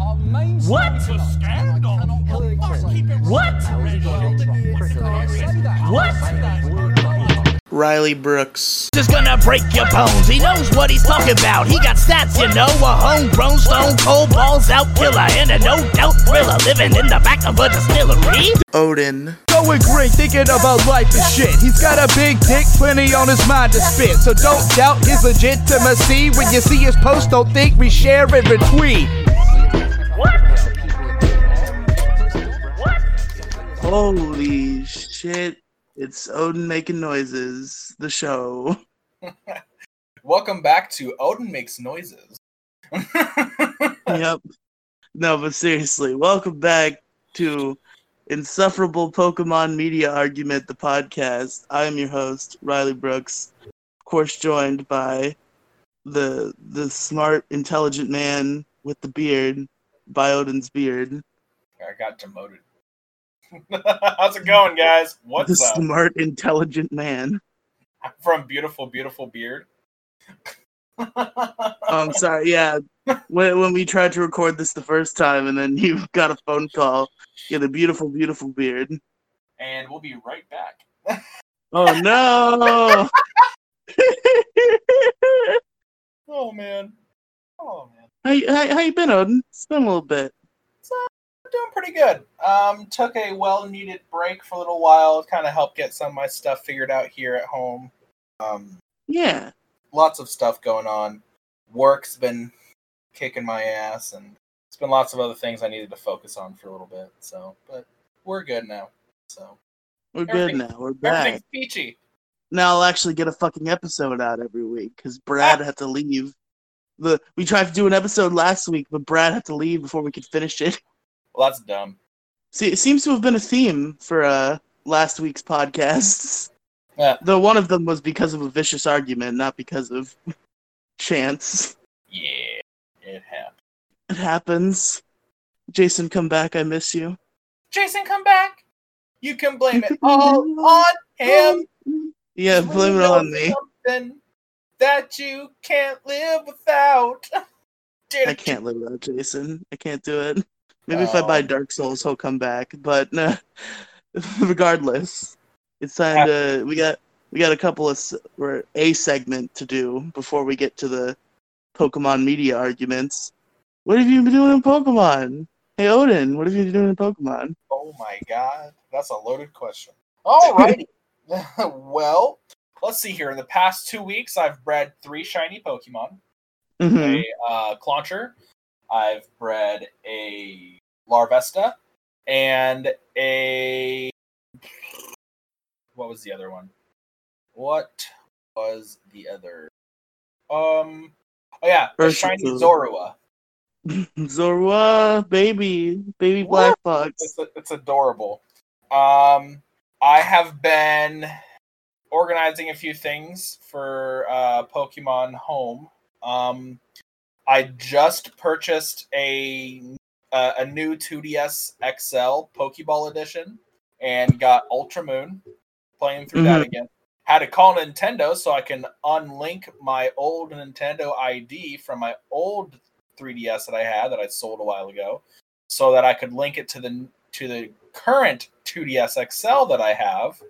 Our main What? story tonight, scandal. and I cannot help but say- What? What? Riley Brooks. Just gonna break your bones. He knows what he's talking about. He got stats, you know. A homegrown stone cold balls out killer and a no doubt thriller. Living in the back of a distillery. Odin. Going green, thinking about life and shit. He's got a big dick, plenty on his mind to spit. So don't doubt his legitimacy. When you see his post, don't think we share and retweet. What? What? Holy shit. It's Odin making noises. The show. Welcome back to Odin Makes Noises. yep. No, but seriously, welcome back to Insufferable Pokemon Media Argument, the podcast. I am your host, Riley Brooks. Of course, joined by the the smart, intelligent man with the beard, by Odin's beard. I got demoted. How's it going, guys? the What's up? smart, intelligent man. I'm from beautiful, beautiful beard. Oh, I'm um, sorry. Yeah, when when we tried to record this the first time, and then you got a phone call. You had a beautiful, beautiful beard. and we'll be right back. Oh no! Oh man. Oh man. How, you- how, how you been, Odin? It's been a little bit. So doing pretty good. Um, took a well-needed break for a little while. Kind of helped get some of my stuff figured out here at home. Um, Yeah. lots of stuff going on. Work's been kicking my ass, and it's been lots of other things I needed to focus on for a little bit. So, but we're good now. So We're good now. We're back. everything's peachy. Now I'll actually get a fucking episode out every week because Brad had to leave. The we tried to do an episode last week, but Brad had to leave before we could finish it. Well, that's dumb. See, it seems to have been a theme for uh last week's podcasts. Yeah. Though one of them was because of a vicious argument, not because of chance. Yeah, it happened. It happens. Jason, come back. I miss you. Jason, come back. You can blame it all on him. Yeah, blame it on me. Something that you can't live without. I can't live without Jason. I can't do it. Maybe if I Oh. buy Dark Souls, he'll come back. But uh, regardless, it's time to. We got we got a couple of or a segment to do before we get to the Pokemon media arguments. What have you been doing in Pokemon? Hey Odin, what have you been doing in Pokemon? Oh my god, that's a loaded question. Alrighty. well, let's see here. In the past two weeks, I've bred three shiny Pokemon. hmm A uh, Clauncher. I've bred a Larvesta and a. What was the other one? What was the other? Um. Oh yeah, the shiny. Zorua. Zorua, baby, baby Black Fox. It's, it's adorable. Um, I have been organizing a few things for uh, Pokemon Home. Um, I just purchased a uh, a new 2DS XL Pokeball edition and got Ultra Moon. Playing through that Mhm. again. Had to call Nintendo so I can unlink my old Nintendo ID from my old 3DS that I had that I sold a while ago, so that I could link it to the to the current 2DS XL that I have,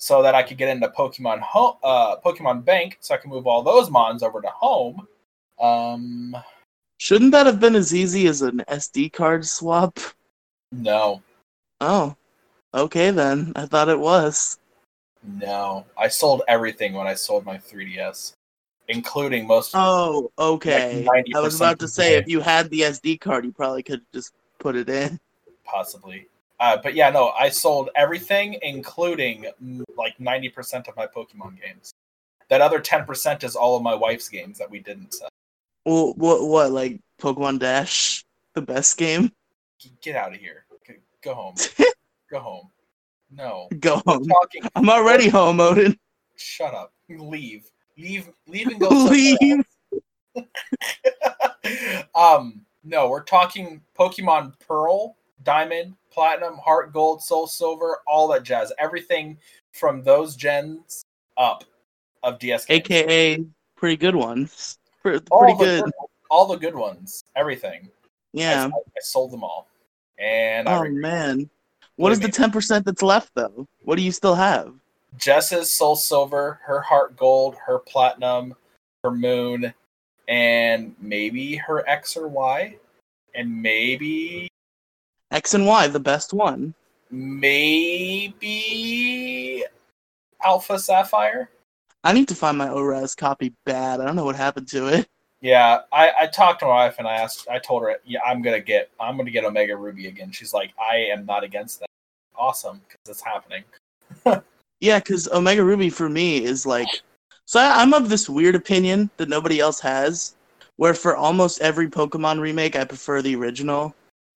so that I could get into Pokemon Home, uh, Pokemon Bank, so I can move all those mons over to home. Um, Shouldn't that have been as easy as an SD card swap? no, Oh, okay then. I thought it was. no, I sold everything when I sold my 3DS, including most. Oh, okay. Like I was about to say if you had the SD card, you probably could just put it in. possibly. Uh, but yeah, no, I sold everything, including like 90% of my Pokemon games. That other 10% is all of my wife's games that we didn't sell. Well, what, what, like Pokemon Dash, the best game? Get out of here. Go home. Go home. No. Go home. I'm already home, Odin. Shut up. Leave. Leave. Leave and go. Leave. um. No, we're talking Pokemon Pearl, Diamond, Platinum, Heart Gold, Soul Silver, all that jazz. Everything from those gens up of DS games. AKA pretty good ones. Pre- all Pretty the good. all the good ones. Everything. Yeah. I, I sold them all, and I Oh man. What is the ten percent that's left though? What do you still have? Jess's soul silver, her heart gold, her platinum, her moon, and maybe her X or Y, and maybe X and Y, the best one. maybe Alpha Sapphire. I need to find my ORAS copy bad. I don't know what happened to it. Yeah, I, I talked to my wife and I asked, I told her, yeah, I'm gonna get, I'm gonna get Omega Ruby again. She's like, I am not against that. Awesome, because it's happening. Yeah, because Omega Ruby for me is like. So I, I'm of this weird opinion that nobody else has, where for almost every Pokemon remake, I prefer the original.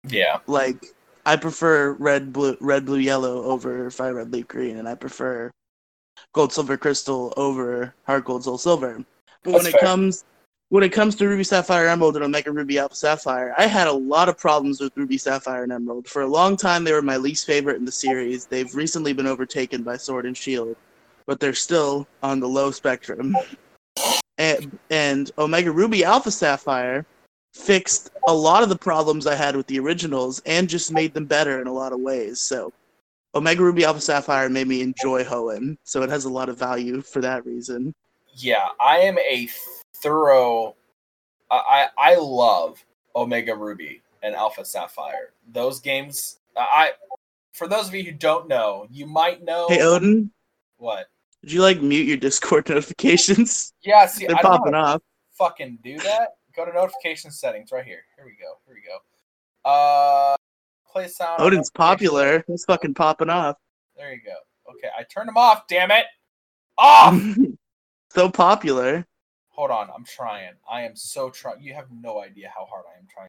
Yeah, Like, I prefer Red, Blue, Red, Blue, Yellow over Fire Red, Leaf, Green, and I prefer Gold, Silver, Crystal over Heart Gold, Soul, Silver. But when it fair. comes when it comes to Ruby Sapphire Emerald and Omega Ruby Alpha Sapphire, I had a lot of problems with Ruby Sapphire and Emerald. For a long time, they were my least favorite in the series. They've recently been overtaken by Sword and Shield, but they're still on the low spectrum. And, and Omega Ruby Alpha Sapphire fixed a lot of the problems I had with the originals and just made them better in a lot of ways. So, Omega Ruby Alpha Sapphire made me enjoy Hoenn, so it has a lot of value for that reason. yeah. I am a thorough. I I love Omega Ruby and Alpha Sapphire. Those games, I for those of you who don't know, you might know Hey Odin, what. Did you like mute your Discord notifications? Yeah, see, They're I don't popping off. fucking do that. Go to notification settings right here. Here we go. Here we go. Uh, play sound. Odin's popular. He's fucking popping off. There you go. Okay, I turned them off. Damn it! Off. so popular. Hold on, I'm trying. I am so trying. You have no idea how hard I am trying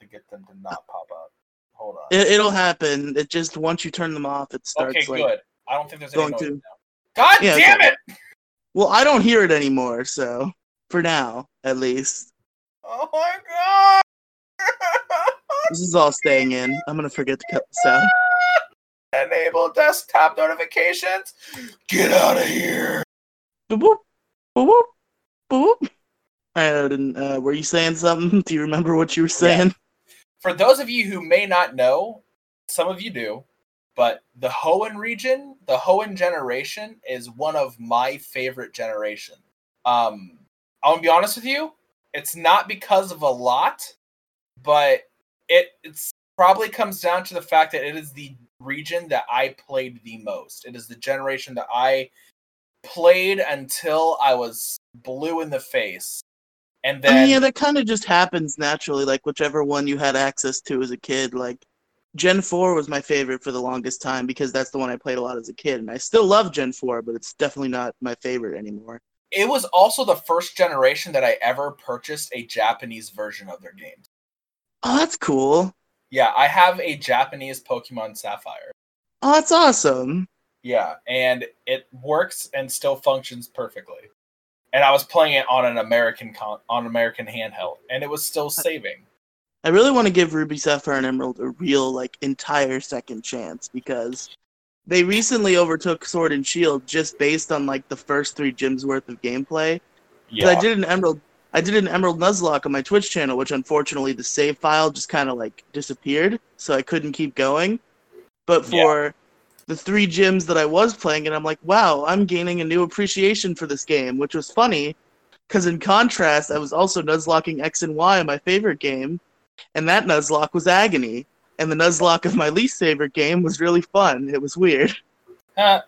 to get them to not pop up. Hold on. It, it'll happen. It just once you turn them off, it starts okay, like. good. I don't think there's any going to- now. God Yeah, damn okay. it! Well, I don't hear it anymore. So for now, at least, Oh my god! this is all staying in. I'm gonna forget to cut this out. Enable desktop notifications. Get out of here. Boop boop boop boop boop. boop. All right, Odin. Uh, were you saying something? Do you remember what you were saying? For those of you who may not know, some of you do, but the Hoenn region, the Hoenn generation, is one of my favorite generations. Um, I'm gonna be honest with you, it's not because of a lot, but it it's probably comes down to the fact that it is the region that I played the most. It is the generation that I played until I was blue in the face. And I then mean, yeah, that kind of just happens naturally. Like whichever one you had access to as a kid. Like Gen Four was my favorite for the longest time because that's the one I played a lot as a kid, and I still love Gen Four, but it's definitely not my favorite anymore. It was also the first generation that I ever purchased a Japanese version of their games. Oh, that's cool. Yeah, I have a Japanese Pokemon Sapphire. Oh, that's awesome. Yeah, and it works and still functions perfectly. And I was playing it on an American con- on American handheld, and it was still saving. I really want to give Ruby Sapphire and Emerald a real, like, entire second chance because they recently overtook Sword and Shield just based on like the first three gyms worth of gameplay. Yeah, I did an Emerald, I did an Emerald Nuzlocke on my Twitch channel, which unfortunately the save file just kind of like disappeared, so I couldn't keep going. But Yeah. for the three gyms that I was playing, and I'm like, wow, I'm gaining a new appreciation for this game, which was funny, because in contrast, I was also Nuzlocking X and Y in my favorite game, and that Nuzlocke was agony, and the Nuzlocke of my least favorite game was really fun. It was weird. Wow.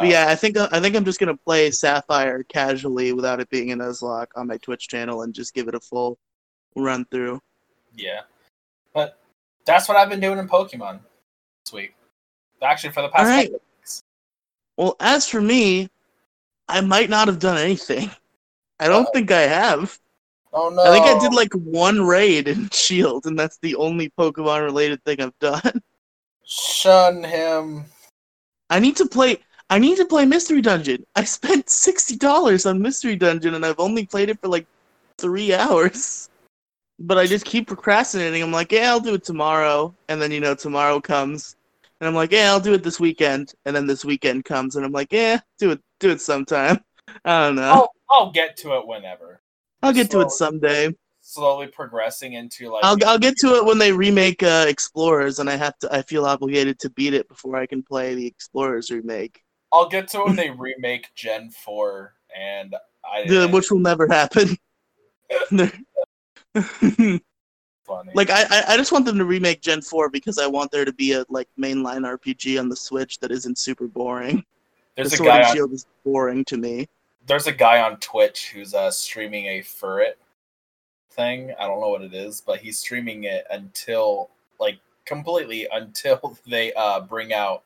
But yeah, I think I think I'm just gonna play Sapphire casually without it being a Nuzlocke on my Twitch channel and just give it a full run through. Yeah. But that's what I've been doing in Pokemon this week. Actually, for the past All right. couple weeks. Well, as for me, I might not have done anything. I don't Uh-oh. think I have. Oh no! I think I did like one raid in Shield, and that's the only Pokemon related thing I've done. shun him. I need to play. I need to play Mystery Dungeon. I spent sixty dollars on Mystery Dungeon, and I've only played it for like three hours. But I just keep procrastinating. I'm like, yeah, I'll do it tomorrow, and then you know tomorrow comes, and I'm like, yeah, I'll do it this weekend, and then this weekend comes, and I'm like, yeah, do it, do it sometime. I don't know. I'll, I'll get to it whenever. I'll get to it someday. slowly progressing into like I'll I'll get to it when they remake uh, Explorers, and I have to. I feel obligated to beat it before I can play the Explorers remake, I'll get to it when they remake Gen Four, and I the, which will never happen. funny. like I, I- just want them to remake Gen Four because I want there to be a like mainline RPG on the Switch that isn't super boring. there's the a Sword guy on Shield is boring to me. There's a guy on Twitch who's uh, streaming a Furret thing. I don't know what it is, but he's streaming it until like completely until they uh bring out.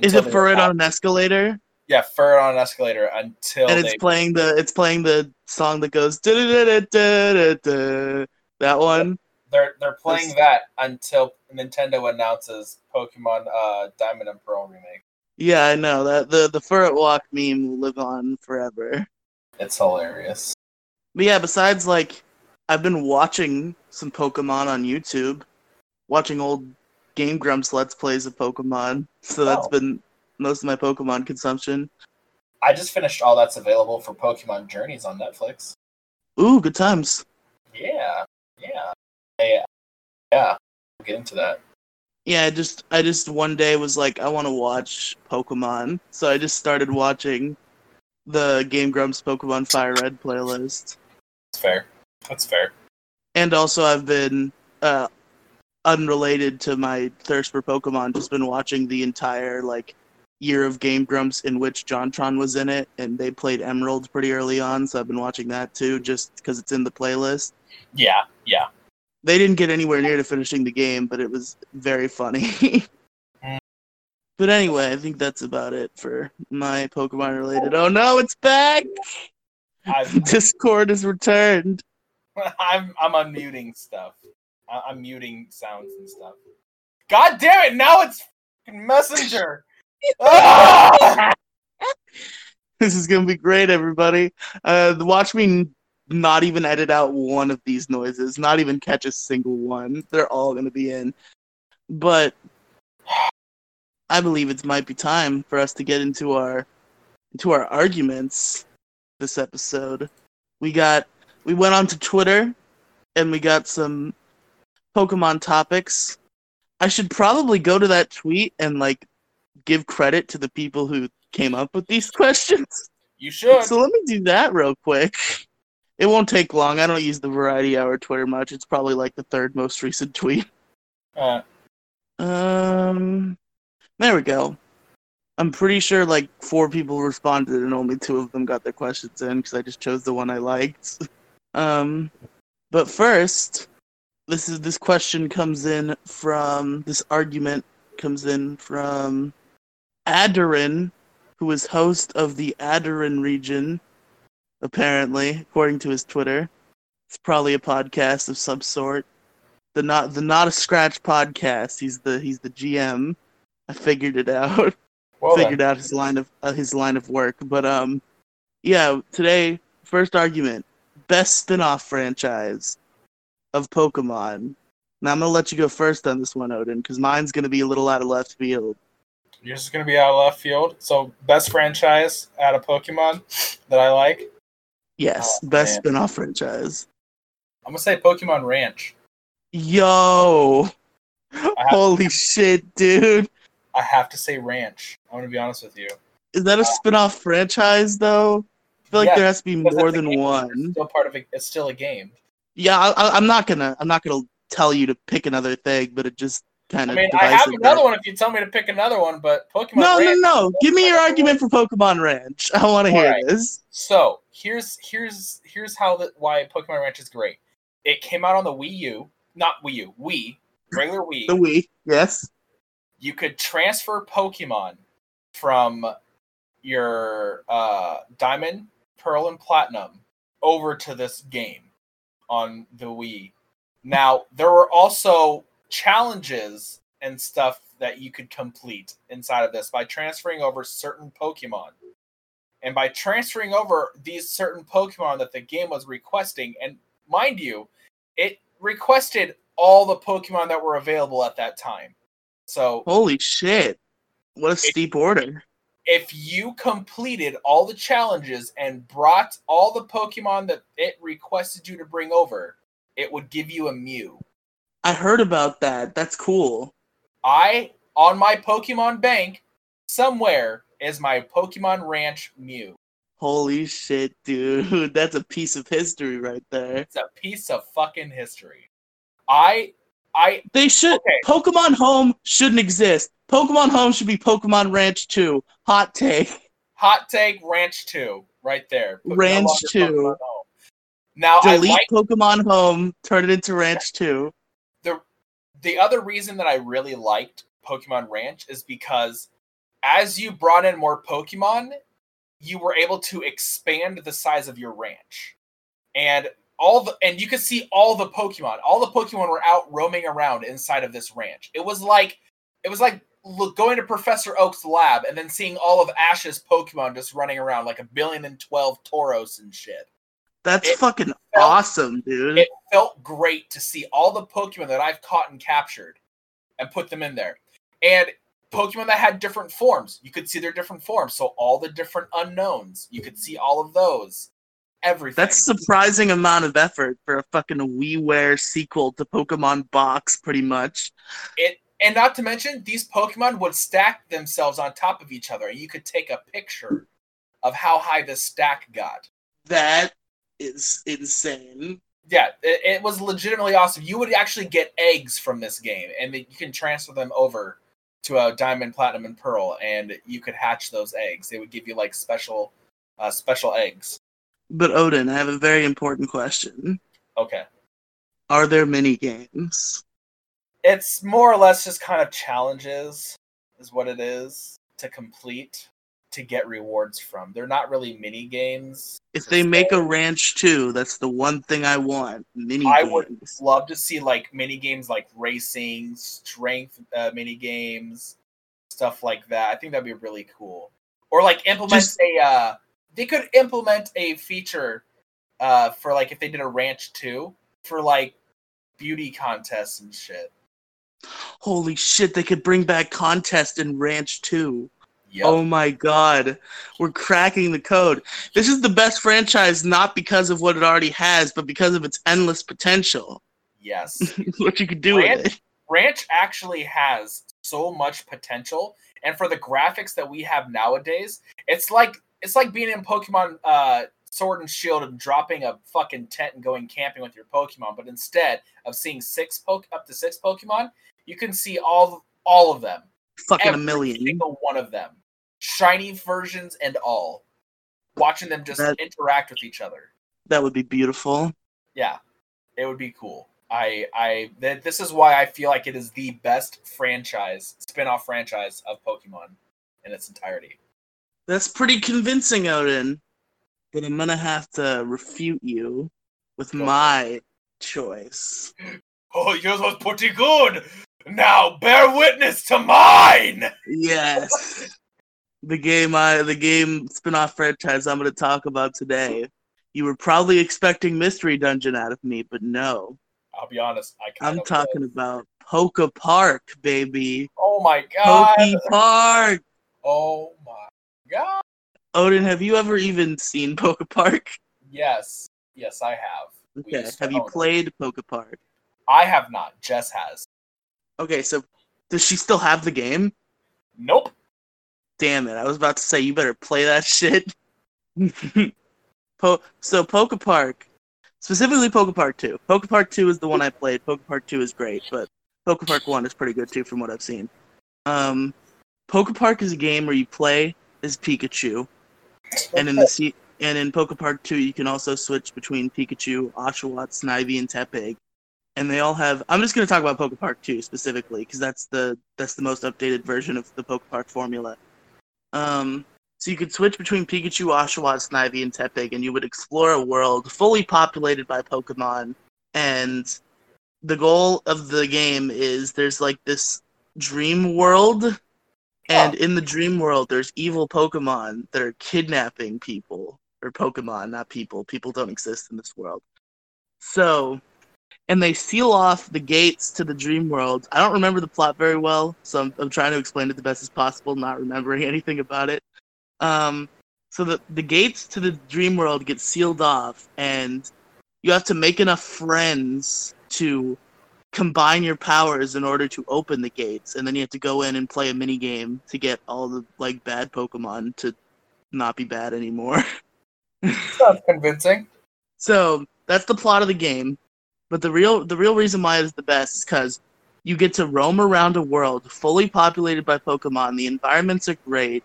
Is it they- it on an escalator? Yeah, Furret on an escalator until and they. it's playing the it's playing the song that goes "Da-da-da-da-da-da-da." that one. They're they're playing That's- that until Nintendo announces Pokemon uh, Diamond and Pearl remake. Yeah, I know that the the Furret Walk meme will live on forever. It's hilarious. But yeah, besides like I've been watching some Pokemon on YouTube, watching old Game Grumps Let's Plays of Pokemon. So that's Oh. been most of my Pokemon consumption. I just finished all that's available for Pokemon Journeys on Netflix. Ooh, good times. Yeah, yeah, yeah. yeah. We'll get into that. Yeah, I just I just one day was like I want to watch Pokemon, so I just started watching the Game Grumps Pokemon Fire Red playlist. That's fair. That's fair. And also I've been uh unrelated to my thirst for Pokemon, just been watching the entire like year of Game Grumps in which JonTron was in it and they played Emerald pretty early on, so I've been watching that too just cuz it's in the playlist. Yeah, yeah. They didn't get anywhere near to finishing the game, but it was very funny. but anyway, I think that's about it for my Pokemon related. Oh no, it's back! I've, Discord is returned. I'm I'm unmuting stuff. I'm muting sounds and stuff. God damn it! Now it's Messenger. Ah! This is gonna be great, everybody. Uh, watch me not even edit out one of these noises, not even catch a single one. They're all gonna be in. But I believe it might be time for us to get into our into our arguments this episode. We got we went on to Twitter and we got some Pokemon topics. I should probably go to that tweet and like give credit to the people who came up with these questions. You should. So let me do that real quick. It won't take long. I don't use the Variety Hour Twitter much. It's probably like the third most recent tweet. Uh, Um, there we go. I'm pretty sure like four people responded and only two of them got their questions in because I just chose the one I liked. Um, but first, this is this question comes in from this argument comes in from Adarin, who is host of the Adarin region, apparently, according to his Twitter. It's probably a podcast of some sort. The not the not a scratch podcast. He's the he's the GM. I figured it out. well then. figured out his line of uh, his line of work. But um, yeah. Today, first argument: best spin-off franchise of Pokemon. Now I'm gonna let you go first on this one, Odin, because mine's gonna be a little out of left field. You're just gonna be out of left field. So best franchise out of Pokemon that I like. Yes, Oh, best man. spin-off franchise. I'm gonna say Pokemon Ranch. Yo, holy shit, dude! I have to say Ranch. I'm gonna be honest with you. Is that a Uh, spin-off franchise though? I feel like Yeah, there has to be more than one. It's still part of it. It's still a game. Yeah, I, I, I'm not gonna I'm not gonna tell you to pick another thing, but it just kind I mean, I have another one if you tell me to pick another one, but Pokemon No, Ranch. no, no! Give me your argument for Pokemon Ranch. I want to hear Alright. this. So here's here's here's how the why Pokemon Ranch is great. It came out on the Wii U, not Wii U, Wii, regular Wii. The Wii, yes. you could transfer Pokemon from your uh, Diamond, Pearl, and Platinum over to this game on the Wii. Now, there were also challenges and stuff that you could complete inside of this by transferring over certain Pokemon. And by transferring over these certain Pokemon that the game was requesting, and mind you, it requested all the Pokemon that were available at that time. So Holy shit! What a steep order. if you completed all the challenges and brought all the Pokemon that it requested you to bring over, it would give you a Mew. I heard about that. That's cool. I on my Pokemon Bank somewhere is my Pokemon Ranch Mew. Holy shit, dude. That's a piece of history right there. It's a piece of fucking history. I I They should Okay. Pokemon Home shouldn't exist. Pokemon Home should be Pokemon Ranch 2. Hot take. hot take Ranch 2 right there. Put- Ranch longer 2. Pokemon Home. Now I Delete like Pokemon Home, turn it into Ranch 2. The the other reason that I really liked Pokemon Ranch is because as you brought in more Pokemon, you were able to expand the size of your ranch. And all the and you could see all the Pokemon. All the Pokemon were out roaming around inside of this ranch. It was like it was like look, going to Professor Oak's lab and then seeing all of Ash's Pokemon just running around like a billion and twelve Tauros and shit. That's It fucking felt- awesome, dude. it felt great to see all the Pokemon that I've caught and captured and put them in there. And Pokemon that had different forms, you could see their different forms. So all the different Unowns, you could see all of those. Everything. That's a surprising amount of effort for a fucking WiiWare sequel to Pokemon Box, pretty much. it. And not to mention, these Pokemon would stack themselves on top of each other, and you could take a picture of how high the stack got. That is insane. Yeah, it, it was legitimately awesome. You would actually get eggs from this game, and you can transfer them over to a diamond, platinum, and pearl, and you could hatch those eggs. They would give you like special, uh, special eggs. But Odin, I have a very important question. Okay, Are there mini games? it's more or less just kind of challenges, is what it is to complete to get rewards from. They're not really mini games. If they make a ranch too, that's the one thing I want. Mini I games. would love to see like mini games like racing, strength uh, mini games, stuff like that. I think that'd be really cool. Or like implement Just- a uh they could implement a feature uh for like if they did a ranch too for like beauty contests and shit. Holy shit, they could bring back contest in Ranch too. Yep. Oh my god. We're cracking the code. This is the best franchise not because of what it already has, but because of its endless potential. Yes. what you could do with it. Ranch actually has so much potential, and for the graphics that we have nowadays, it's like it's like being in Pokemon uh, Sword and Shield and dropping a fucking tent and going camping with your Pokemon. But instead of seeing six poke up to six Pokemon, you can see all all of them, Fucking a every million. single one of them, shiny versions and all. Watching them just That- interact with each other That would be beautiful. yeah it would be cool i i th- this is why i feel like it is the best franchise spin-off franchise of pokemon in its entirety That's pretty convincing, Odin. But I'm gonna have to refute you with Go my choice. oh yours was pretty good now bear witness to mine Yes. the game I the game spin-off franchise I'm gonna talk about today. You were probably expecting Mystery Dungeon out of me, but no. i'll be honest I I'm of talking about Poke Park, baby. oh my god Poke Park. oh my god Odin, have you ever even seen Poke Park? yes yes i have Okay. Have you it. played Poke Park? i have not jess has Okay, so does she still have the game? nope Damn it! I was about to say you better play that shit. po- so Poke Park, specifically Poke Park Two. Poke Park Two is the one I played. Poke Park Two is great, but Poke Park One is pretty good too, from what I've seen. Um, Poke Park is a game where you play as Pikachu, and in the se- and in Poke Park Two, you can also switch between Pikachu, Oshawott, Snivy, and Tepig. And they all have. I'm just going to talk about Poke Park 2 specifically because that's the that's the most updated version of the Poke Park formula. Um, so you could switch between Pikachu, Oshawott, Snivy, and Tepig, and you would explore a world fully populated by Pokemon. And the goal of the game is there's like this dream world, and in the dream world there's evil Pokemon that are kidnapping people or Pokemon, not people. People don't exist in this world. So, and they seal off the gates to the dream world. I don't remember the plot very well, so I'm, I'm trying to explain it the best as possible, not remembering anything about it. Um, so the the gates to the dream world get sealed off, and you have to make enough friends to combine your powers in order to open the gates, and then you have to go in and play a mini game to get all the like bad Pokemon to not be bad anymore. Sounds convincing. So that's the plot of the game. But the real the real reason why it's the best is because you get to roam around a world fully populated by Pokemon. The environments are great.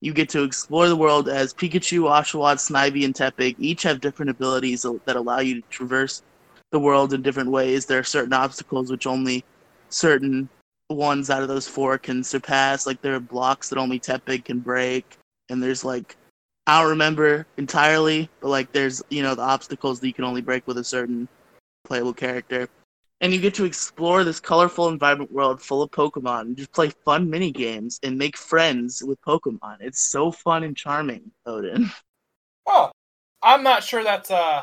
You get to explore the world as Pikachu, Oshawott, Snivy, and Tepig each have different abilities that allow you to traverse the world in different ways. There are certain obstacles which only certain ones out of those four can surpass. Like there are blocks that only Tepig can break, and there's like I don't remember entirely, but like there's you know the obstacles that you can only break with a certain playable character. And you get to explore this colorful and vibrant world full of Pokemon and just play fun mini games and make friends with Pokemon. It's so fun and charming, Odin. Oh, I'm not sure that's uh,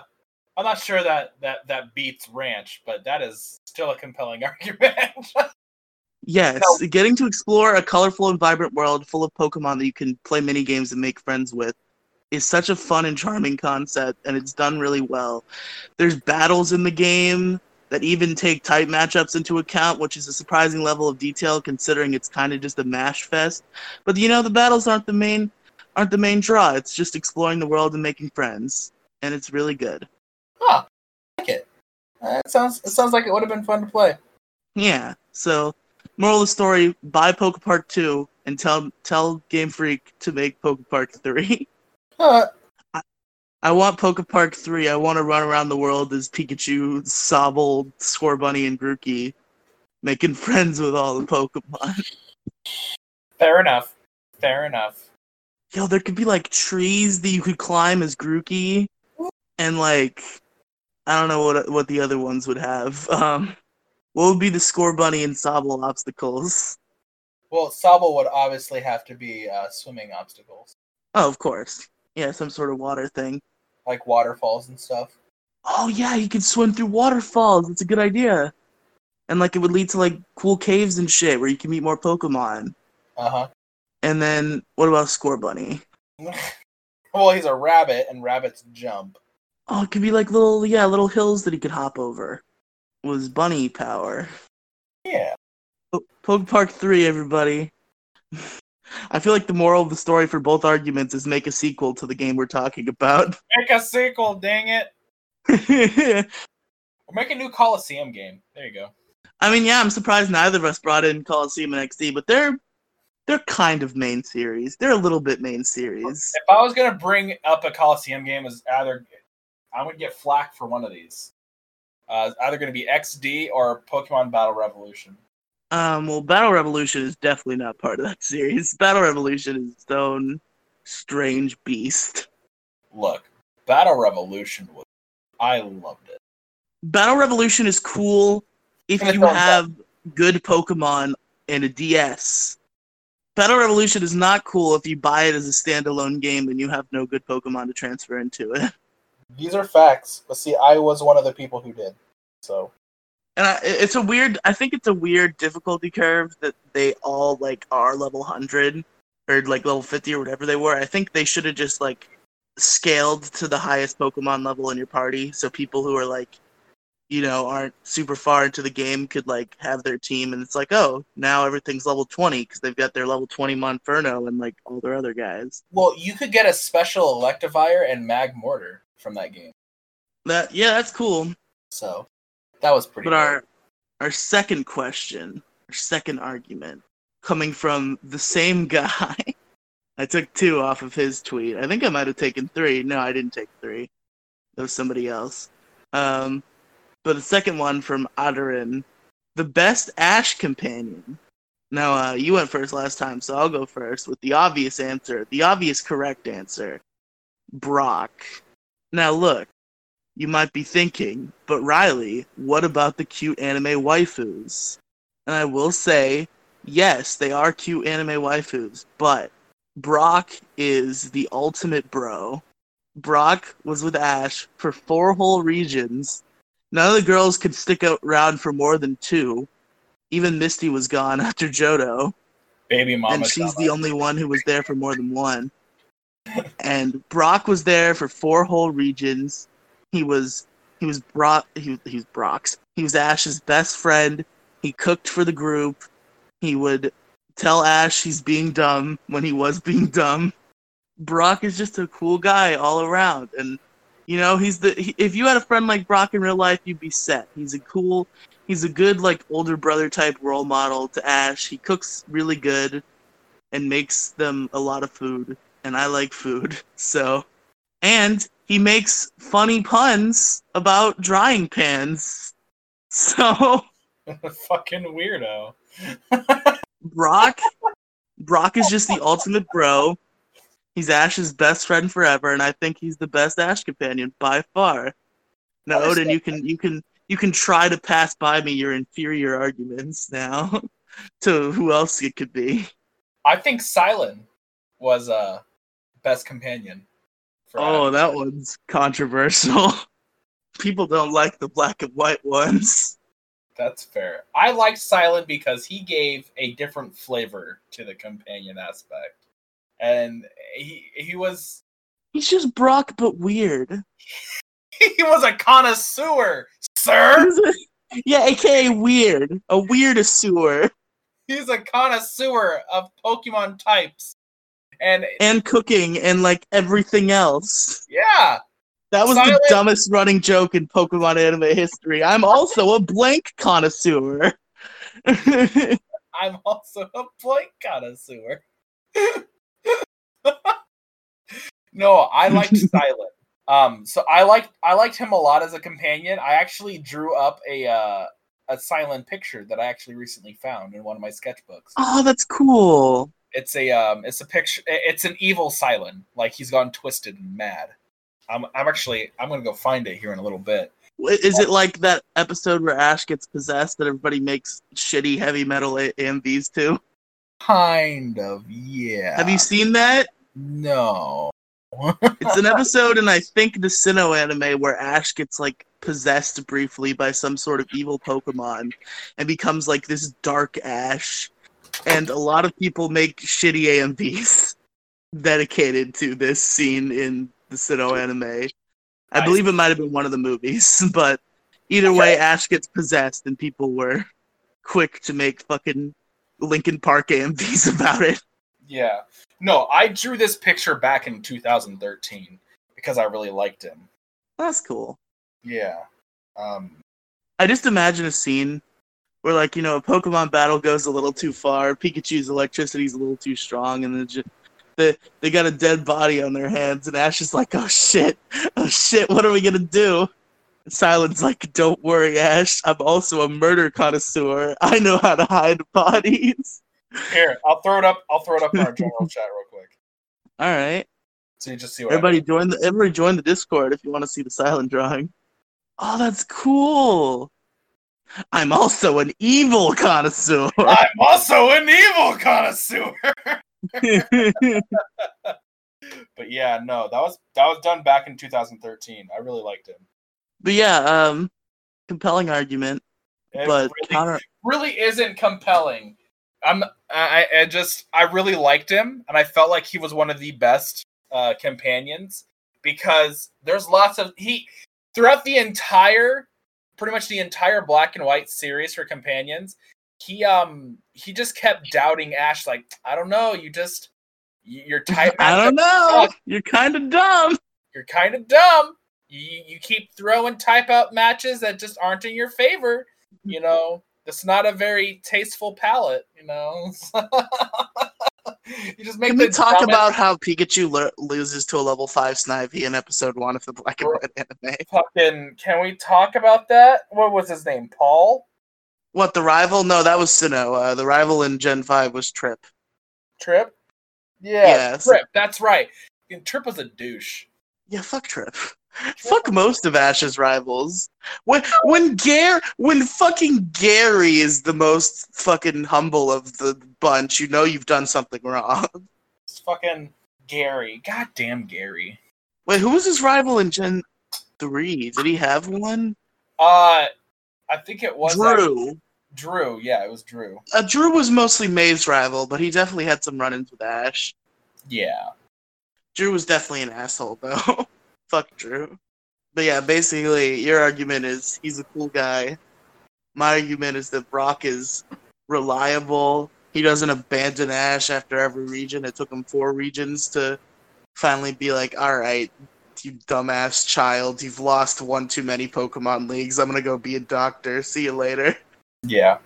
I'm not sure that that that beats Ranch, but that is still a compelling argument. Yes, getting to explore a colorful and vibrant world full of Pokemon that you can play mini games and make friends with is such a fun and charming concept, and it's done really well. There's battles in the game that even take type matchups into account, which is a surprising level of detail considering it's kind of just a mash fest. But you know, the battles aren't the main aren't the main draw. It's just exploring the world and making friends, and it's really good. huh. I like it. Uh, it sounds it sounds like it would have been fun to play. Yeah. So, moral of the story: buy Poke Park two and tell tell Game Freak to make Poke Park three. Huh. I want Poke Park 3. I want to run around the world as Pikachu, Sobble, Scorbunny, and Grookey, making friends with all the Pokemon. Fair enough. Fair enough. Yo, there could be like trees that you could climb as Grookey, and like, I don't know what what the other ones would have. Um, what would be the Scorbunny and Sobble obstacles? Well, Sobble would obviously have to be uh, swimming obstacles, Oh, of course. Yeah, some sort of water thing. like waterfalls and stuff. Oh yeah, you could swim through waterfalls. That's a good idea. And like it would lead to like cool caves and shit where you can meet more Pokemon. Uh huh. And then what about Scorbunny? well, he's a rabbit, and rabbits jump. Oh, it could be like little yeah, little hills that he could hop over. Was bunny power. Yeah. Po- Poke Park 3, everybody. I feel like the moral of the story for both arguments is make a sequel to the game we're talking about. Make a sequel, dang it! Or make a new Coliseum game. There you go. I mean, yeah, I'm surprised neither of us brought in Coliseum and XD, but they're they're kind of main series. They're a little bit main series. If I was gonna bring up a Coliseum game, is either I'm gonna get flack for one of these. Uh, it's either gonna be XD or Pokemon Battle Revolution. Um, well, Battle Revolution is definitely not part of that series. Battle Revolution is its own strange beast. Look, Battle Revolution was. I loved it. Battle Revolution is cool if you have good Pokemon and a DS. Battle Revolution is not cool if you buy it as a standalone game and you have no good Pokemon to transfer into it. These are facts, but see, I was one of the people who did. So And I, it's a weird. I think it's a weird difficulty curve that they all like are level hundred or like level fifty or whatever they were. I think they should have just like scaled to the highest Pokemon level in your party, so people who are like, you know, aren't super far into the game could like have their team, and it's like, oh, now everything's level twenty because they've got their level twenty Monferno and like all their other guys. Well, you could get a special Electivire and Magmortar from that game. That yeah, that's cool. So that was pretty But good. our our second question, our second argument, coming from the same guy. I took two off of his tweet. I think I might have taken three. No, I didn't take three. That was somebody else. Um, but the second one from Adarin, the best Ash companion. Now, uh, you went first last time, so I'll go first with the obvious answer, the obvious correct answer Brock. Now, look, you might be thinking, but Riley, what about the cute anime waifus? And I will say, yes, they are cute anime waifus, but Brock is the ultimate bro. Brock was with Ash for four whole regions. None of the girls could stick around for more than two. Even Misty was gone after Johto Baby Mama. and she's the only one who was there for more than one. And Brock was there for four whole regions. He was He was Brock. He, he was Brock's. He was Ash's best friend. He cooked for the group. He would tell Ash he's being dumb when he was being dumb. Brock is just a cool guy all around, and you know he's the. He, if you had a friend like Brock in real life, you'd be set. He's a cool. He's a good like older brother type role model to Ash. He cooks really good, and makes them a lot of food, and I like food, so. And he makes funny puns about drying pans. So Fucking weirdo. Brock Brock is just the ultimate bro. He's Ash's best friend forever, and I think he's the best Ash companion by far. Now, Odin, you can you can you can try to pass by me your inferior arguments now to who else it could be. I think Cilan was uh best companion. Oh, that one's controversial. People don't like the black and white ones. That's fair. I liked Cilan because he gave a different flavor to the companion aspect. And he he was He's just Brock, but weird. he was a connoisseur, sir. yeah, aka weird. A weird sewer. He's a connoisseur of Pokemon types. And And cooking and like everything else. yeah, That was Cilan- the dumbest running joke in Pokemon anime history. I'm also a blank connoisseur. I'm also a blank connoisseur. no, I liked Cilan. Um, so I liked I liked him a lot as a companion. I actually drew up a uh, a Cilan picture that I actually recently found in one of my sketchbooks. oh, that's cool. It's a um, it's a picture. It's an evil Cilan, like he's gone twisted and mad. I'm I'm actually I'm gonna go find it here in a little bit. Is it like that episode where Ash gets possessed that everybody makes shitty heavy metal A- AMVs to? Kind of, yeah. Have you seen that? No. It's an episode in I think the Sinnoh anime where Ash gets like possessed briefly by some sort of evil Pokemon and becomes like this dark Ash. And a lot of people make shitty AMVs dedicated to this scene in the Sinnoh anime. I Nice. believe it might have been one of the movies, but either way, Ash gets possessed and people were quick to make fucking Linkin Park AMVs about it. Yeah. No, I drew this picture back in 2013 because I really liked him. That's cool. Yeah. Um I just imagine a scene where, like, you know, a Pokemon battle goes a little too far, Pikachu's electricity's a little too strong, and then just, they, they got a dead body on their hands, and Ash is like, oh shit, oh shit, what are we gonna do? And Cilan's like, don't worry, Ash, I'm also a murder connoisseur. I know how to hide bodies. here, I'll throw it up. I'll throw it up in our general chat real quick. Alright. So you just see what Everybody join the everybody join the Discord if you want to see the Cilan drawing. Oh, that's cool. I'm also an evil connoisseur. I'm also an evil connoisseur. but yeah, no, that was that was done back in 2013. I really liked him. But yeah, um, compelling argument, It but really, counter. really isn't compelling. I'm I, I just I really liked him, and I felt like he was one of the best uh, companions because there's lots of he throughout the entire, pretty much the entire black and white series for companions. He um he just kept doubting Ash, like I don't know, you just you- you're type I don't know. You're kind of dumb. you're kind of dumb. You, you keep throwing type out matches that just aren't in your favor. You know, it's not a very tasteful palette. You know, you just make Can we talk dumbest about how Pikachu lo- loses to a level five Snivy in episode one of the Black and White anime? fucking. Can we talk about that? What was his name? Paul What the rival? No, that was Sinnoh. Uh, the rival in Gen five was Trip. Trip. Yeah, Yeah, so- Trip. That's right. And Trip was a douche. Yeah, fuck Trip. Fuck most of Ash's rivals. When when Gary when fucking Gary is the most fucking humble of the bunch, you know you've done something wrong. It's fucking Gary. Goddamn Gary. Wait, who was his rival in Gen three? Did he have one? Uh, I think it was actually- Drew. Drew. Yeah, it was Drew. Uh, Drew was mostly May's rival, but he definitely had some run-ins with Ash. Yeah. Drew was definitely an asshole though. Fuck Drew. but yeah, basically, your argument is he's a cool guy. My argument is that Brock is reliable. He doesn't abandon Ash after every region. It took him four regions to finally be like, all right, you dumbass child, you've lost one too many Pokemon leagues. I'm gonna go be a doctor. See you later. Yeah.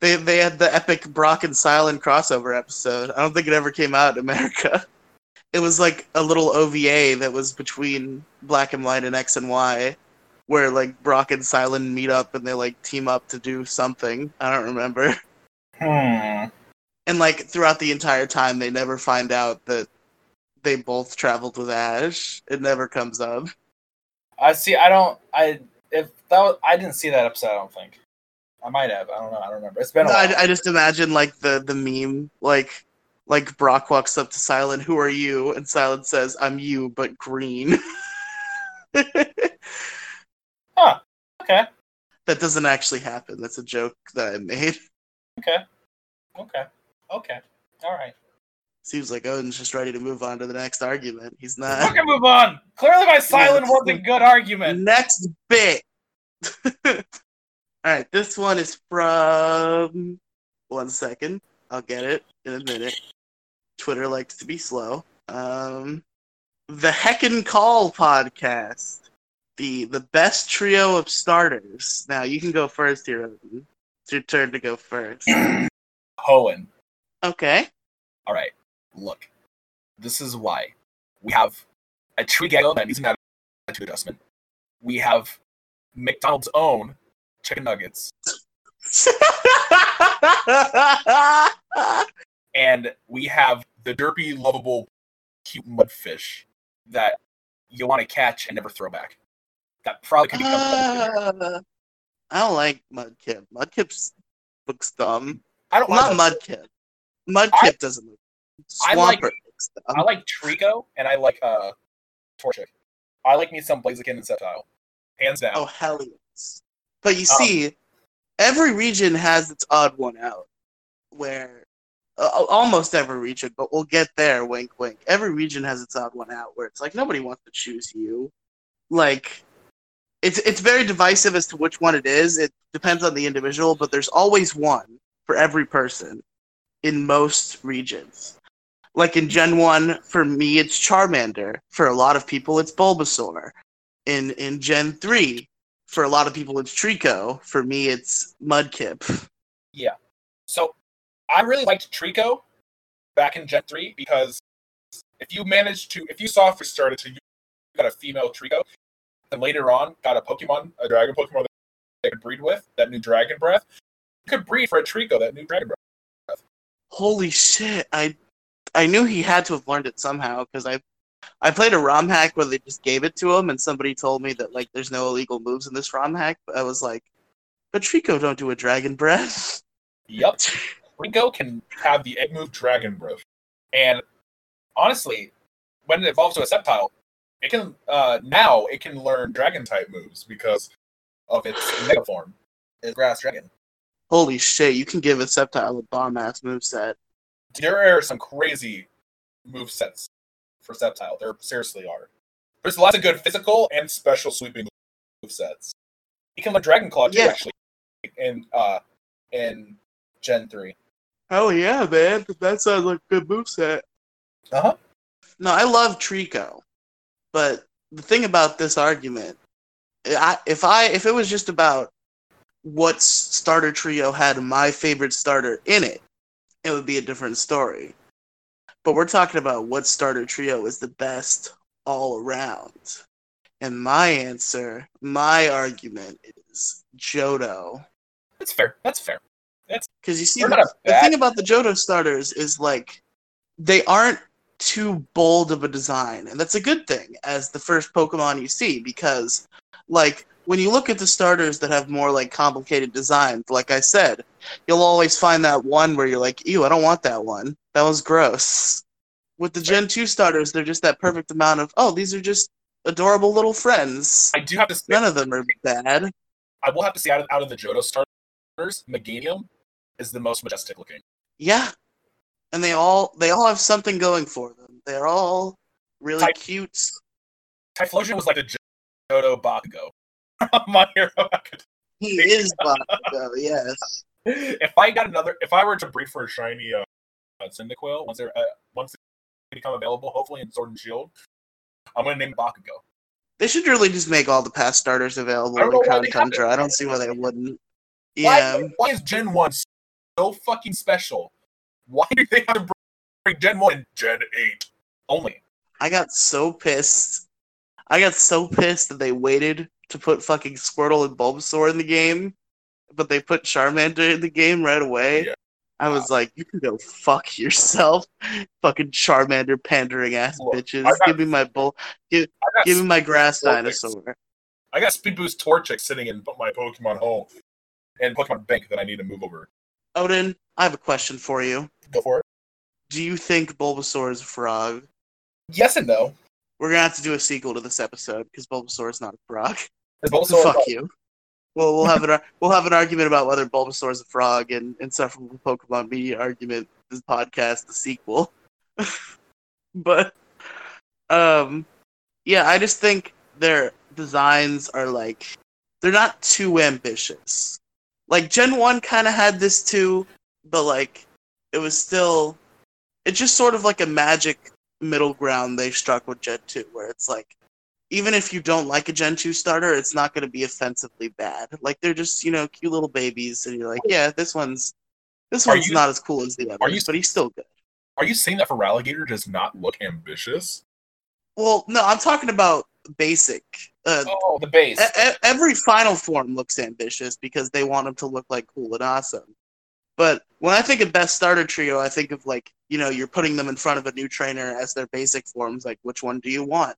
They they had the epic Brock and Cilan crossover episode. I don't think it ever came out in America. It was like a little OVA that was between Black and White and X and Y, where like Brock and Cilan meet up and they like team up to do something. I don't remember. Hmm. And like throughout the entire time, they never find out that they both traveled with Ash. It never comes up. I see. I don't. I if that was, I didn't see that episode. I don't think. I might have. I don't know. I don't remember. It's been a while. I, I just imagine like the the meme like like Brock walks up to Cilan, "Who are you?" and Cilan says, "I'm you, but green." okay. that doesn't actually happen. That's a joke that I made. Okay. Okay. Okay. All right. Seems like Odin's just ready to move on to the next argument. He's not. can move on. Clearly, my silent Yeah. was a good argument. Next bit. All right, this one is from. One second, I'll get it in a minute. Twitter likes to be slow. Um, the Heckin' Call podcast, the the best trio of starters. Now you can go first here. Odin. It's your turn to go first. Hoenn. Okay. All right. Look, this is why we have a tree gecko that needs an attitude adjustment. We have McDonald's own chicken nuggets, and we have the derpy, lovable, cute mudfish that you want to catch and never throw back. That probably could become. Uh, I don't like Mudkip. Mudkip looks dumb. I don't Not. Mudkip. Mudkip I- doesn't look. I like- looks dumb. I like Treecko and I like uh Torchic. I like me some Blaziken and Sceptile. Hands down. Oh hell yes! But you Um, see, every region has its odd one out. Where uh, almost every region, but we'll get there. Wink, wink. Every region has its odd one out where it's like nobody wants to choose you. Like, it's it's very divisive as to which one it is. It depends on the individual, but there's always one for every person in most regions. Like in Gen One, for me, it's Charmander. For a lot of people, it's Bulbasaur. In in Gen Three, for a lot of people, it's Treecko. For me, it's Mudkip. I really liked Treecko back in Gen 3 because if you managed to if you saw softly started to you got a female Treecko, then later on got a Pokemon, a dragon Pokemon that they could breed with, that new dragon breath, you could breed for a Treecko, that new dragon breath. Holy shit! I I knew he had to have learned it somehow because I I played a ROM hack where they just gave it to him, and somebody told me that like there's no illegal moves in this ROM hack. But I was like, but Treecko don't do a dragon breath. Yep. Treecko can have the egg move dragon breath. And honestly, when it evolves to a Sceptile, it can uh now it can learn dragon type moves because of its mega form. It's grass dragon. Holy shit! You can give a Sceptile a bomb ass moveset. there are some crazy move sets for Sceptile. There seriously are. There's lots of good physical and special sweeping move sets. You can learn Dragon Claw too, Yeah. actually, in uh in Gen three. Oh yeah, man! That sounds like a good moveset. Uh huh. No, I love Treecko, but the thing about this argument, I, if I if it was just about what starter trio had my favorite starter in it, it would be a different story. But we're talking about what starter trio is the best all around. And my answer, my argument is Johto. That's fair. That's fair. Because you see, the, the thing about the Johto starters is like they aren't too bold of a design, and that's a good thing as the first Pokemon you see because, like, when you look at the starters that have more like complicated designs, like I said, you'll always find that one where you're like, "Ew, I don't want that one. That was gross." With the Gen two starters, they're just that perfect amount of, "Oh, these are just adorable little friends." I do have to say, None of them are bad. I will have to say, out of, out of the Johto starters, Meganium is the most majestic looking. Yeah, and they all they all have something going for them. They're all really Type- cute. Typhlosion was like a Dodo Bakugo. My Hero He is Bakugo, yes. If I got another, if I were to breed for a shiny uh, uh, Cyndaquil once they're uh, once they become available, hopefully in Sword and Shield, I'm gonna name it Bakugo. They should really just make all the past starters available in Crown Tundra. I don't see why they wouldn't. Yeah. Why, why is Gen One so fucking special? Why do they have to bring Gen One and Gen Eight only? I got so pissed. I got so pissed that they waited to put fucking Squirtle and Bulbasaur in the game, but they put Charmander in the game right away. Yeah. I was like, you can go fuck yourself, fucking Charmander pandering ass Look, bitches. Got- give me my bull. Got, Give me my grass Torchics. dinosaur. I got Speed Boost Torchic sitting in my Pokemon home and Pokemon Bank that I need to move over. Odin, I have a question for you. Go for it. Do you think Bulbasaur is a frog? Yes and no. We're gonna have to do a sequel to this episode because Bulbasaur is not a frog. Is So Bulbasaur fuck you. Well, we'll have an we'll have an argument about whether Bulbasaur is a frog and insufferable Pokemon media argument. This podcast, the sequel. but, um, yeah, I just think their designs are like they're not too ambitious. Like Gen One kind of had this too, but like it was still, it's just sort of like a magic middle ground they struck with Gen Two, where it's like even if you don't like a Gen 2 starter, it's not going to be offensively bad. Like they're just, you know, cute little babies, and you're like, yeah, this one's this one's you- not as cool as the are others, you- but he's still good. Are you saying that for Feraligatr does not look ambitious? Well, no, I'm talking about basic. Uh, Oh, the base. e- every final form looks ambitious because they want them to look like cool and awesome. But when I think of best starter trio, I think of like, you know, you're putting them in front of a new trainer as their basic forms. Like, which one do you want?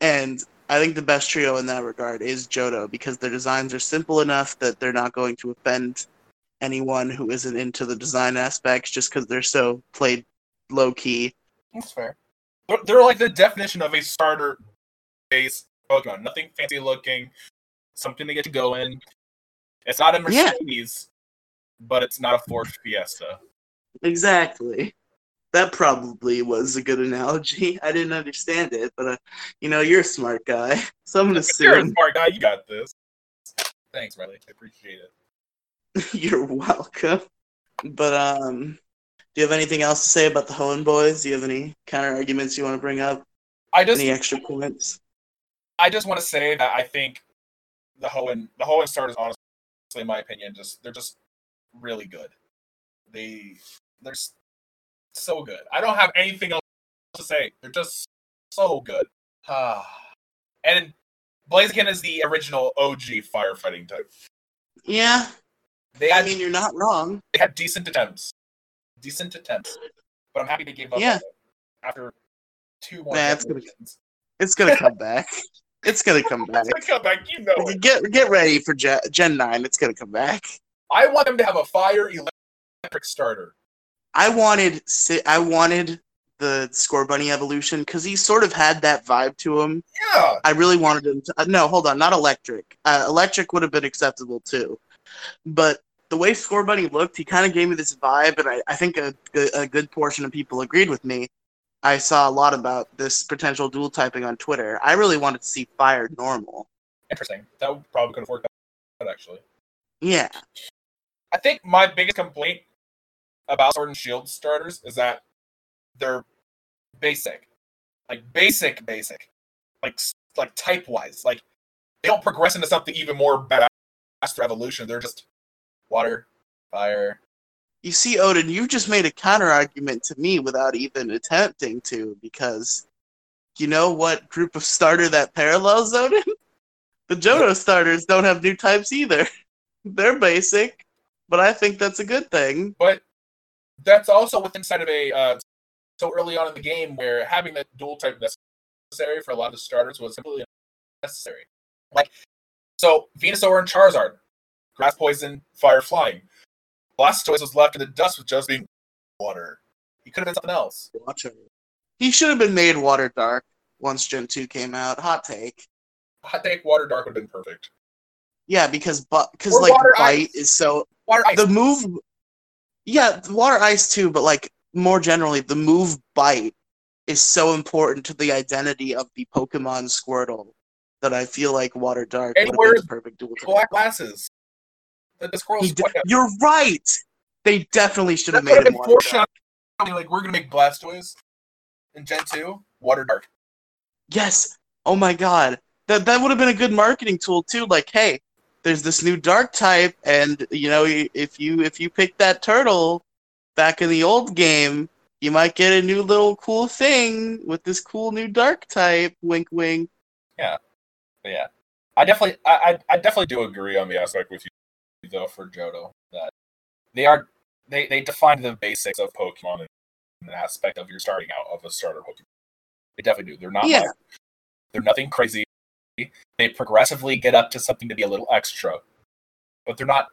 And I think the best trio in that regard is Johto because their designs are simple enough that they're not going to offend anyone who isn't into the design aspects just because they're so played low key. That's fair. They're, they're like the definition of a starter base Pokemon. Nothing fancy looking, something to get you going. It's not a Yeah. Mercedes, but it's not a Ford Fiesta. Exactly. That probably was a good analogy. I didn't understand it, but uh, you know, you're a smart guy, so I'm gonna You're a smart guy. You got this. Thanks, Riley. I appreciate it. you're welcome. But um, do you have anything else to say about the Hoenn boys? Do you have any counter arguments you want to bring up? I just, Any extra points? I just want to say that I think the Hoenn, the Hoenn starters, honestly, in my opinion, just they're just really good. They, they're so good. I don't have anything else to say. They're just so good. Ah, and Blaziken is the original OG firefighting type. Yeah, They I mean you're not wrong. they had decent attempts, decent attempts, but I'm happy they gave up Yeah. after two more. Nah, it's gonna- It's gonna come back. It's gonna come back. It's gonna come back, you know. it. Get get ready for Gen, Gen nine. It's gonna come back. I want them to have a fire electric starter. I wanted I wanted the Scorbunny evolution because he sort of had that vibe to him. Yeah, I really wanted him to. Uh, no, hold on, not electric. Uh, electric would have been acceptable too, but the way Scorbunny looked, he kind of gave me this vibe, and I, I think a, a good portion of people agreed with me. I saw a lot about this potential dual typing on Twitter. I really wanted to see Fire normal. interesting. That probably could have worked out actually. Yeah, I think my biggest complaint about Sword and Shield starters is that they're basic, like basic, basic, like like type wise. Like they don't progress into something even more badass through evolution. They're just water, fire. You see, Odin, you just made a counter argument to me without even attempting to, because you know what group of starter that parallels Odin? The Johto starters don't have new types either. They're basic, but I think that's a good thing. But that's also within inside of a uh, so early on in the game where having that dual type that's necessary for a lot of the starters was completely necessary. Like so, Venusaur and Charizard, grass poison, fire flying. Blastoise was left in the dust with just being water. He could have been something else. He should have been made Water Dark once Gen 2 came out. Hot take. Hot take Water Dark would have been perfect. Yeah, because but because like Water bite Ice. is so Water Ice. the move. Yeah, water ice too, but like more generally, the move bite is so important to the identity of the Pokemon Squirtle that I feel like Water Dark And would have been perfect dual. Black glasses. The, the squirrel He d- sweat. You're right. They definitely should have made him been foreshadowing. Like we're gonna make Blastoise in Gen two. Water Dark. Yes. Oh my god. That that would have been a good marketing tool too. Like, hey, there's this new dark type, and you know, if you if you pick that turtle back in the old game, you might get a new little cool thing with this cool new dark type. Wink, wink. But yeah, I definitely, I, I, I definitely do agree on the aspect with you though for Johto that they are they they define the basics of Pokemon in an aspect of your starting out of a starter Pokemon. They definitely do. They're not Yeah. like, they're nothing crazy. They progressively get up to something to be a little extra, but they're not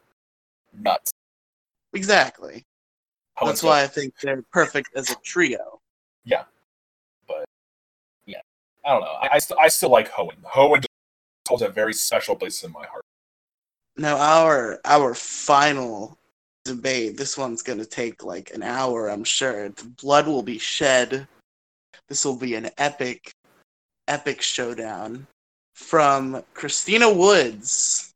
nuts. Exactly. That's why I think they're perfect as a trio. Yeah, but yeah, I don't know. I I, st- I still like Hoenn. Hoenn holds a very special place in my heart. Now our our final debate. This one's gonna take like an hour, I'm sure. The blood will be shed. This will be an epic, epic showdown. From Christina Woods.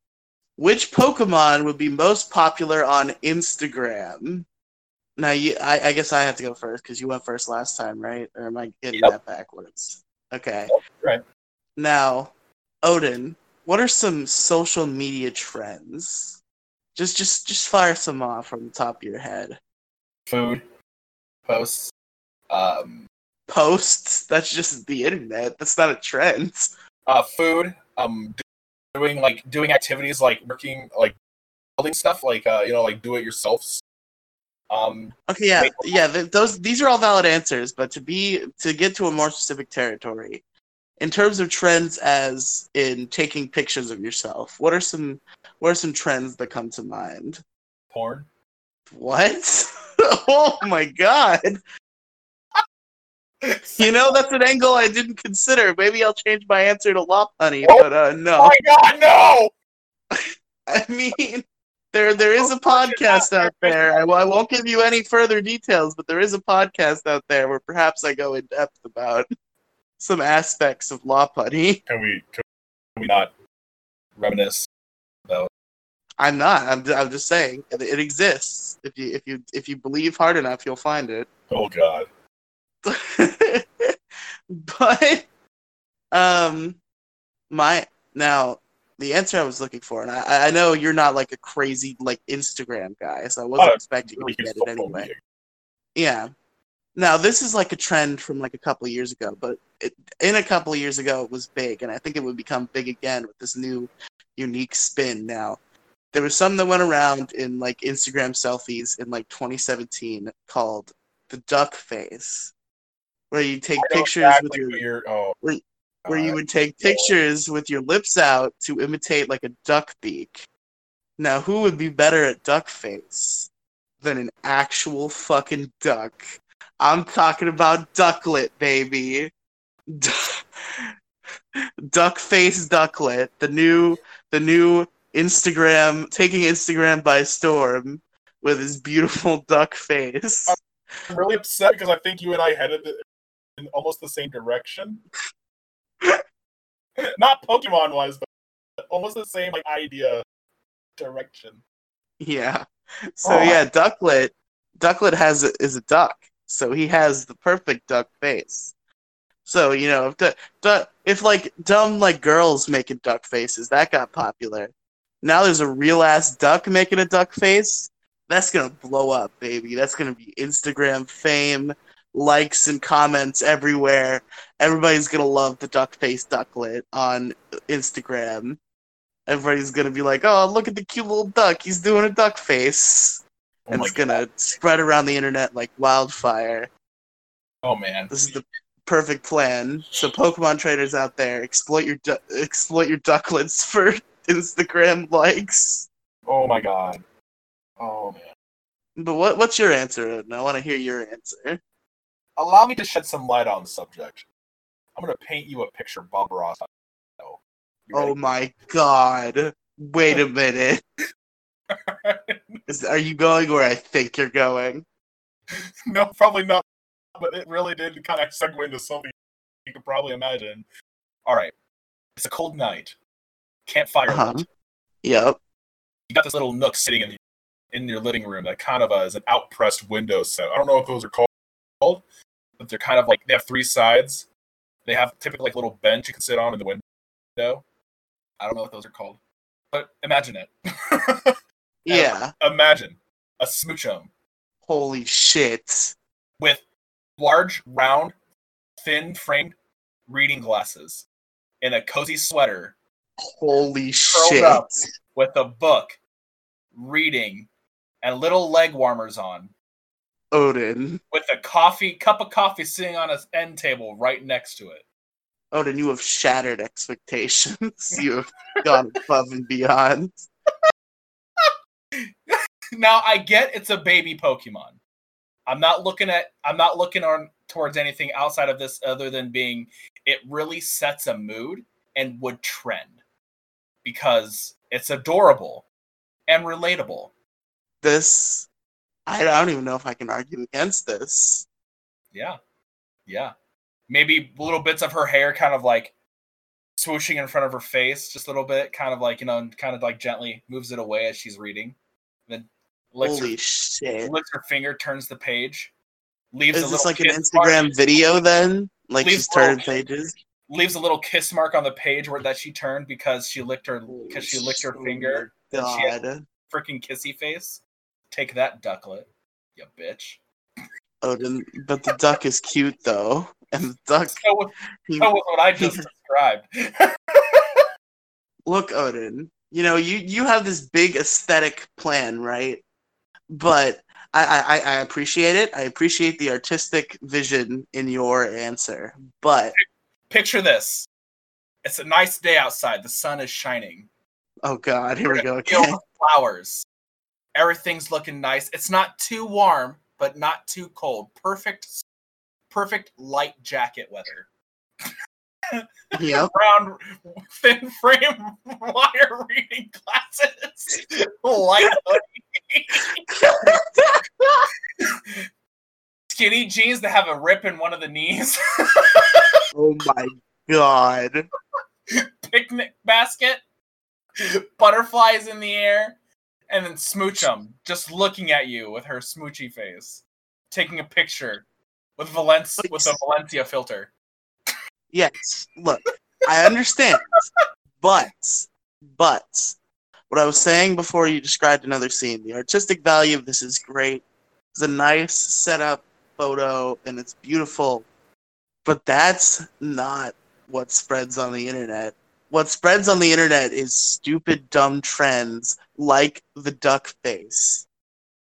Which Pokemon would be most popular on Instagram? Now, you, I, I guess I have to go first because you went first last time, right? Or am I getting Yep. that backwards? Okay. Right. Now, Odin, what are some social media trends? Just just just fire some off from the top of your head. Food posts. Um, Posts? That's just the internet. That's not a trend. uh, food. Um, doing like doing activities like working like building stuff like uh you know like do it yourselves. Um, Okay, yeah, yeah. Th- those these are all valid answers, but to be to get to a more specific territory, in terms of trends, as in taking pictures of yourself, what are some what are some trends that come to mind? porn. What? oh my god! You know that's an angle I didn't consider. Maybe I'll change my answer to Lopunny, Oh. but uh, Oh no. my god, no! I mean, there there is a podcast out there. I, I won't give you any further details, but there is a podcast out there where perhaps I go in depth about some aspects of Lopunny. Can we can we not reminisce about? I'm not. I'm, I'm just saying it, it exists. If you if you if you believe hard enough, you'll find it. Oh god. but um, my now the answer I was looking for, and I, I know you're not like a crazy like Instagram guy, so I wasn't Oh, expecting you Really to get it anyway. Yeah. Now this is like a trend from like a couple of years ago, but it, in a couple of years ago it was big, and I think it would become big again with this new unique spin. Now there was some that went around in like Instagram selfies in like 2017 called the duck face, where you take pictures exactly with your. Oh, where- where you would take pictures with your lips out to imitate like a duck beak. Now, who would be better at duck face than an actual fucking duck? I'm talking about ducklett, baby. Du- duck face ducklett, the new the new Instagram taking Instagram by storm with his beautiful duck face. I'm really upset because I think you and I headed in almost the same direction. Not Pokemon wise, but almost the same like idea direction. Yeah. Oh, so Oh. yeah, Ducklett. Ducklett has a, is a duck, so he has the perfect duck face. So you know, if if like dumb like girls making duck faces, that got popular. Now there's a real ass duck making a duck face. That's gonna blow up, baby. That's gonna be Instagram fame, likes and comments everywhere. Everybody's gonna love the duck face ducklett on Instagram. Everybody's gonna be like, "Oh, look at the cute little duck. He's doing a duck face." Oh and it's gonna spread around the internet like wildfire. Oh man. This is the perfect plan. So Pokemon traders out there, exploit your du- exploit your duckletts for Instagram likes. Oh my god. Oh man. But what what's your answer? Odin? I want to hear your answer. Allow me to shed some light on the subject. I'm gonna paint you a picture, Bob Ross. Oh my god! Wait a minute. Is, are you going where I think you're going? no, probably not. But it really did kind of segue into something you could probably imagine. All right. It's a cold night. Campfire. Uh-huh. Yep. You got this little nook sitting in the, in your living room that kind of uh, is an outpressed window set. I don't know if those are called, but they're kind of like they have three sides. They have typically like a little bench you can sit on in the window. I don't know what those are called, but imagine it. Yeah. imagine a smoochum Holy shit. with large, round, thin framed reading glasses in a cozy sweater Holy Curled shit. up. with a book, reading, and little leg warmers on, Odin. with a coffee cup of coffee sitting on his end table right next to it. Odin, you have shattered expectations. you have gone above and beyond. Now I get it's a baby Pokemon. I'm not looking at I'm not looking on towards anything outside of this other than being it really sets a mood and would trend because it's adorable and relatable. This, I don't even know if I can argue against this. Yeah. Yeah. Maybe little bits of her hair kind of like swooshing in front of her face, just a little bit, kind of like, you know, and kind of like gently moves it away as she's reading. Then licks, Holy her, shit. licks her finger, turns the page, leaves a Is this like an kiss mark- Instagram video then? Like Leave she's little- pages? leaves a little kiss mark on the page where that she turned because she licked her because she licked her Oh finger. my she had God. freaking kissy face. Take that, ducklett, you bitch. Oh, Odin, but the duck is cute though. And the duck, with, he- so with what I just described. look, Odin, you know, you, you have this big aesthetic plan, right? But I, I, I appreciate it. I appreciate the artistic vision in your answer. But, Picture this. It's a nice day outside. The sun is shining. oh God, here we go of flowers. Everything's looking nice. It's not too warm, but not too cold. Perfect, perfect light jacket weather. Yep. Round, thin frame wire reading glasses. Light hoodie. Skinny jeans that have a rip in one of the knees. oh my God. Picnic basket. Butterflies in the air. And then Smoochum just looking at you with her smoochy face. Taking a picture with Valence with a Valencia filter. Yes, look, I understand, but, but, what I was saying before you described another scene, the artistic value of this is great. It's a nice setup photo, and it's beautiful, but that's not what spreads on the internet. What spreads on the internet is stupid, dumb trends like the duck face.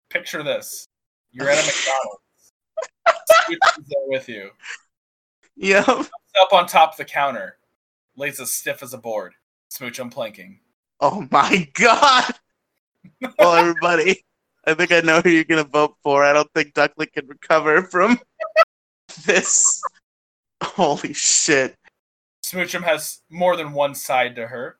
Picture this. You're at a McDonald's. There with you. Yep. up on top of the counter, lays as stiff as a board. Smoochum planking. Oh my god! well, everybody, I think I know who you're gonna vote for. I don't think Duckling can recover from this. Holy shit! Smoochum has more than one side to her.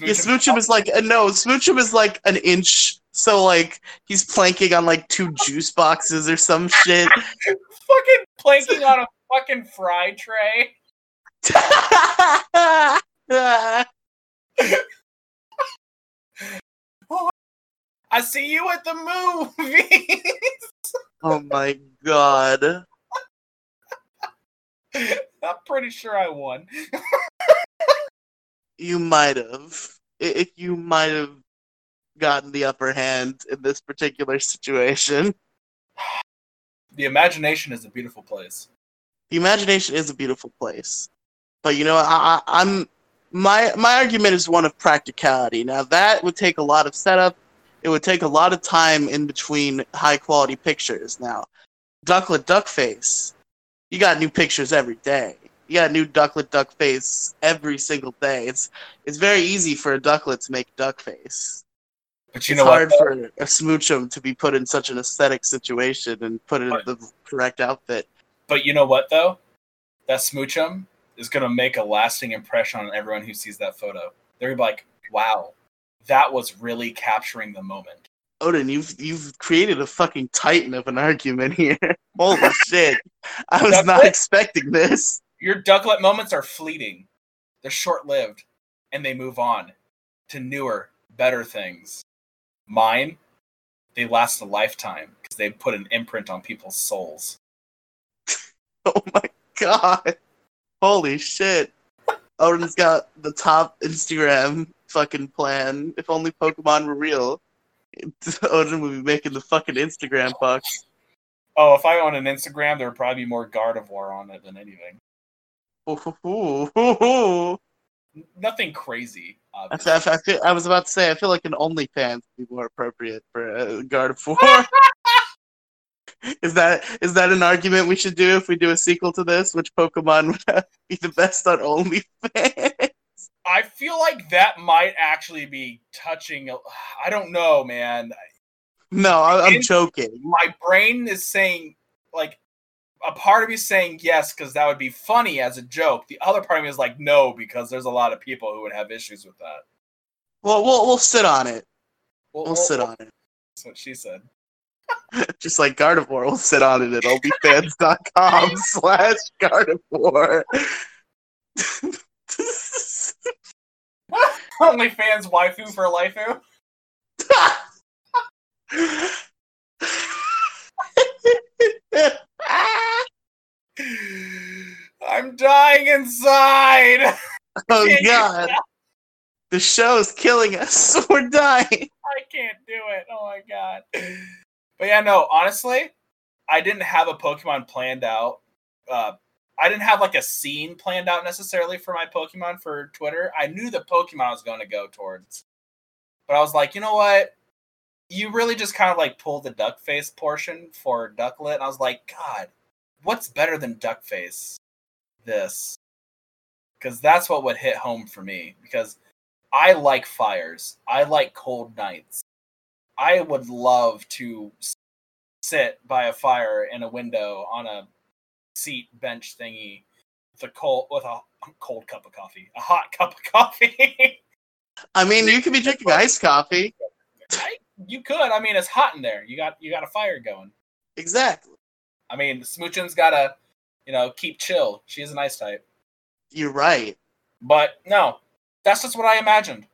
Yeah, Smoochum is like uh, no, Smoochum is like an inch. So like he's planking on like two juice boxes or some shit. fucking planking on a fucking fry tray. I see you at the movies. oh my god! I'm pretty sure I won. You might have. If you might have gotten the upper hand in this particular situation. The imagination is a beautiful place. the imagination is a beautiful place but you know I, I, i'm my my argument is one of practicality. Now that would take a lot of setup. It would take a lot of time in between high quality pictures. Now ducklett duckface you got new pictures every day. You got new ducklett duckface every single day. It's it's very easy for a ducklett to make duckface But you it's know hard what? for a smoochum to be put in such an aesthetic situation and put in But- the correct outfit. But you know what though? That smoochum is gonna make a lasting impression on everyone who sees that photo. They're gonna be like, "Wow, that was really capturing the moment." Odin, you've you've created a fucking titan of an argument here. Holy shit! I was That's not expecting this. Your ducklett moments are fleeting. they're short lived and they move on to newer, better things. Mine, they last a lifetime because they put an imprint on people's souls. Oh my god. Holy shit. Odin's got the top Instagram fucking plan. If only Pokemon were real. Odin would be making the fucking Instagram bucks. Oh, if I own an Instagram, there would probably be more Gardevoir on it than anything. Ooh. Nothing crazy. I, Obviously. f- I, feel, I was about to say, I feel like an OnlyFans would be more appropriate for uh, Gardevoir. is that is that an argument we should do if we do a sequel to this? Which Pokemon would be the best on OnlyFans? I feel like that might actually be touching. I don't know, man. No, I, I'm joking. My brain is saying, like, a part of me is saying yes because that would be funny as a joke. The other part of me is like, no, because there's a lot of people who would have issues with that. Well, we'll we'll sit on it. Well, We'll well, sit on it. That's what she said. Just like Gardevoir, we'll sit on it at onlyfans.com slash Gardevoir. OnlyFans waifu for waifu. I'm dying inside. oh Can't god. The show's killing us. We're dying. I can't do it. Oh my god. But yeah, no, honestly, I didn't have a Pokemon planned out. Uh, I didn't have like a scene planned out necessarily for my Pokemon for Twitter. I knew the Pokemon I was going to go towards. But I was like, you know what? You really just kind of like pulled the duck face portion for Ducklett. And I was like, God, what's better than duck face? This. Because that's what would hit home for me. Because I like fires. I like cold nights. I would love to sit by a fire in a window on a seat bench thingy with a cold with a cold cup of coffee, a hot cup of coffee. I mean, you could be drinking iced coffee. I, you could. I mean, it's hot in there. You got you got a fire going. Exactly. I mean, Smoochin's got to, you know, keep chill. She is an ice type. You're right. But no, that's just what I imagined.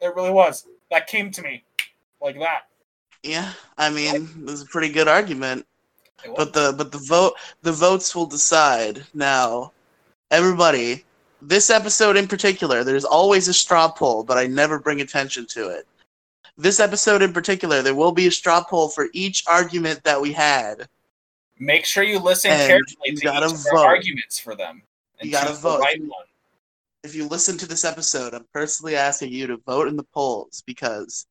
It really was. That came to me like that. Yeah, I mean, it was a pretty good argument. But the but the vote the votes will decide now. Everybody, this episode in particular, there's always a straw poll, but I never bring attention to it. This episode in particular, there will be a straw poll for each argument that we had. Make sure you listen And carefully you to gotta each of our vote. arguments for them. You gotta vote. right one. If you listen to this episode, I'm personally asking you to vote in the polls because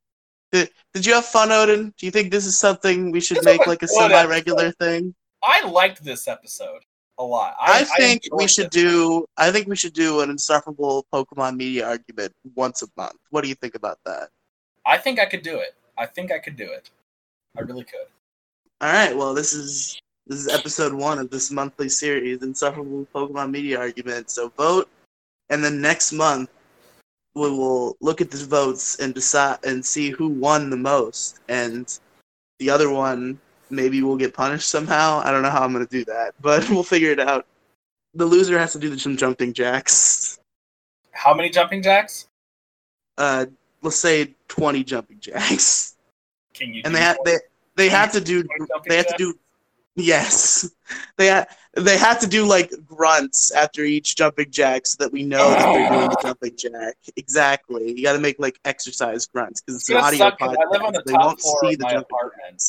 did, did you have fun, Odin? Do you think this is something we should This make like a semi-regular thing? I liked this episode a lot. I, think we should do. I think we should do an insufferable Pokemon media argument once a month. What do you think about that? I think I could do it. I think I could do it. I really could. All right. Well, this is this is episode one of this monthly series, insufferable Pokemon media argument. So vote, and then next month we will look at the votes and decide and see who won the most, and the other one maybe will get punished somehow. I don't know how I'm gonna do that, but we'll figure it out. The loser has to do some jumping jacks. How many jumping jacks? uh let's say 20 jumping jacks Can you? and they have they they have to do they have to do yes. They ha- they have to do like grunts after each jumping jack so that we know that they're doing the jumping jack. Exactly. You got to make like exercise grunts because it's, It's an audio podcast I live on the they top won't floor see of the my apartment.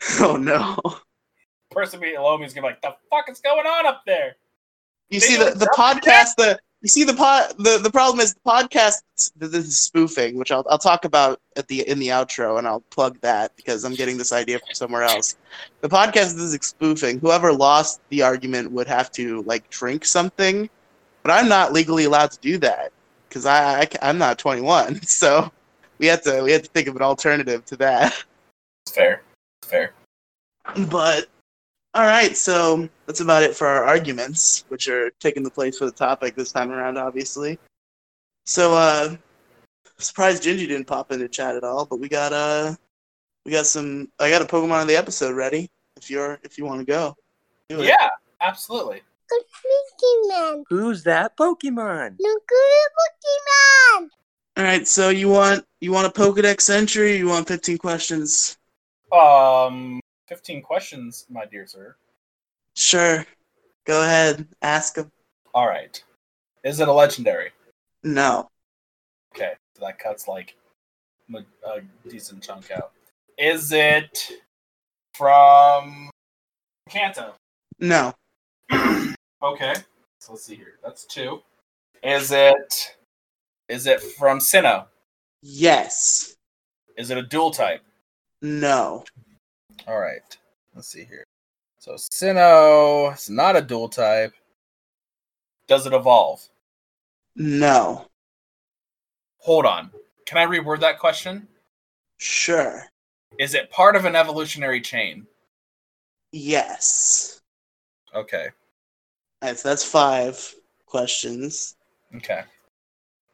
oh no. Person below me is gonna be like, "The fuck is going on up there?" You They see the, the podcast the you see the pod the, the problem is the podcast this is spoofing, which I'll I'll talk about at the in the outro and I'll plug that because I'm getting this idea from somewhere else. The podcast is spoofing. Whoever lost the argument would have to like drink something, but I'm not legally allowed to do that because I, I I'm not 21. So we had to we had to think of an alternative to that. It's fair. It's fair. But all right, so that's about it for our arguments, which are taking the place for the topic this time around, obviously. So uh surprised Gingy didn't pop into chat at all, but we got uh we got some I got a Pokemon of the episode ready if you're if you want to go. Do it. Yeah, absolutely. at Pokemon. Who's that Pokemon? Look at Pokemon. All right, so you want you want a Pokedex entry? Or you want 15 questions? Um, fifteen questions, my dear sir. Sure. Go ahead. Ask him. All right. Is it a legendary? No. Okay, so that cuts like a, a decent chunk out. Is it from Kanto? No. Okay, so let's see here. That's two. Is it? Is it from Sinnoh? Yes. Is it a dual type? No. All right. Let's see here. So Sinnoh is not a dual type. Does it evolve? No. Hold on. Can I reword that question? Sure. Is it part of an evolutionary chain? Yes. Okay. All right, so that's five questions. Okay.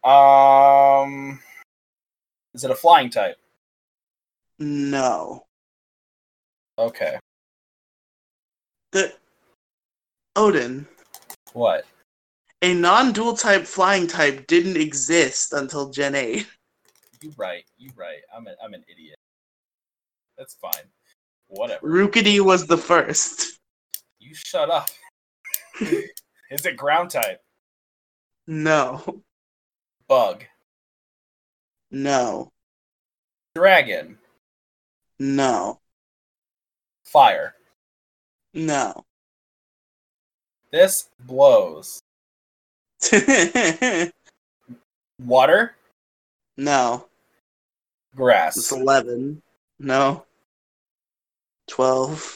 Um, is it a flying type? No. Okay. The Odin, What? a non-dual type flying type didn't exist until Gen 8. You right. You right. I'm a, I'm an idiot. That's fine. Whatever. Rookidee was the first. You shut up. is it ground type? No. Bug. No. Dragon. No. Fire. No. This blows. Water. no. It's Grass. 11. No. 12.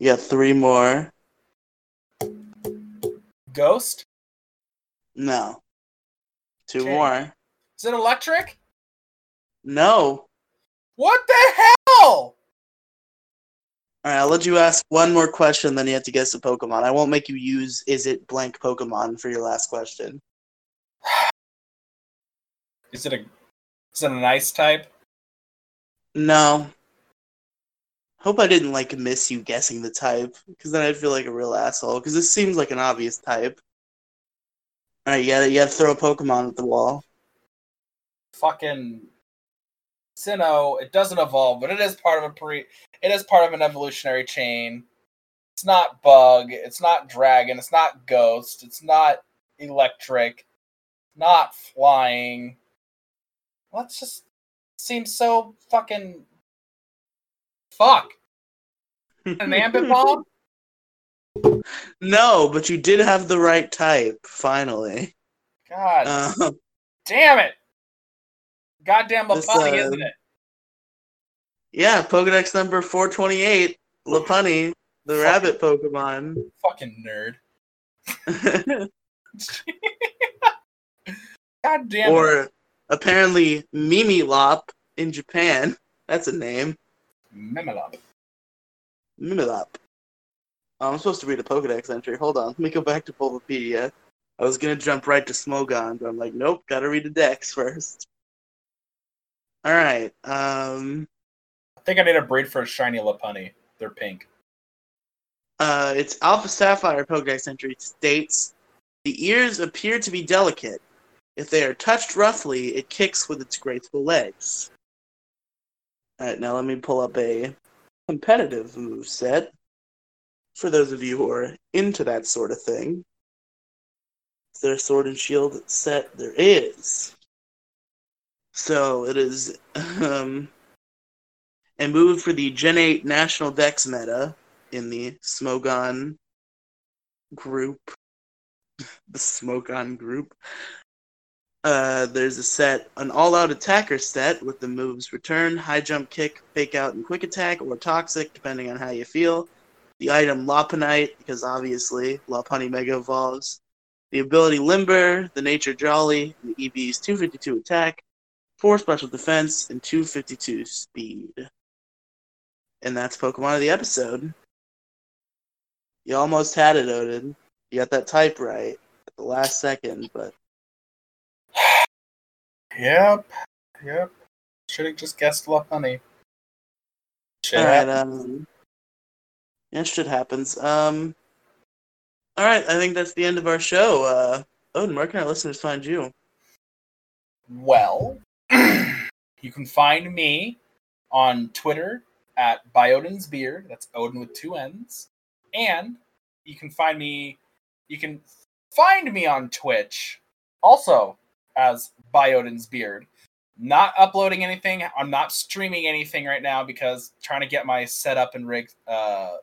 You got three more. Ghost. No. Two Okay. more. Is it electric? No. What the hell? All right, I'll let you ask one more question, then you have to guess the Pokemon. I won't make you use "Is it blank Pokemon" for your last question. Is it a is it an ice type? No. Hope I didn't like miss you guessing the type, because then I'd feel like a real asshole. Because this seems like an obvious type. All right, you gotta you gotta throw a Pokemon at the wall. Fucking Sinnoh, it doesn't evolve, but it is part of a pre it is part of an evolutionary chain. It's not bug, it's not dragon, it's not ghost, it's not electric, not flying. Well, it's just seems so fucking fuck. An Ambipom? no, but you did have the right type. Finally. God Uh, damn it. Goddamn Lopunny, uh, isn't it? yeah, Pokedex number four twenty eight, Lopunny, the rabbit Pokemon. Fucking nerd. God damn it. or apparently Mimilop in Japan. That's a name. Memelop. Mimilop. Oh, I'm supposed to read a Pokedex entry. Hold on. Let me go back to Bulbapedia. I was gonna jump right to Smogon, but I'm like, nope, gotta read the Dex first. Alright. Um I think I need a breed for a shiny Lopunny. They're pink. uh it's Alpha Sapphire Pokedex entry states the ears appear to be delicate. If they are touched roughly, it kicks with its graceful legs. Alright, now let me pull up a competitive move set for those of you who are into that sort of thing. Is there a sword and shield set? There is. So it is um, a move for the Gen 8 National Dex meta in the Smogon group. the Smogon group. Uh, there's a set, an all-out attacker set with the moves return, high jump, kick, fake out, and quick attack, or toxic, depending on how you feel. The item Lopunite, because obviously Lopunny Mega evolves. The ability Limber, the nature Jolly, and the EV's 252 attack, 4 special defense, and 252 speed. And that's Pokemon of the episode. You almost had it, Odin. You got that type right at the last second, but Yep. Yep. Should have just guessed Lopunny. Shit. Alright, um yeah, shit happens. Um All right, I think that's the end of our show. Uh, Odin, where can our listeners find you? Well, you can find me on Twitter at Biodin's Beard. That's Odin with two N's. And you can find me you can find me on Twitch also as Biodin's Beard. Not uploading anything. I'm not streaming anything right now because trying to get my setup and rig uh,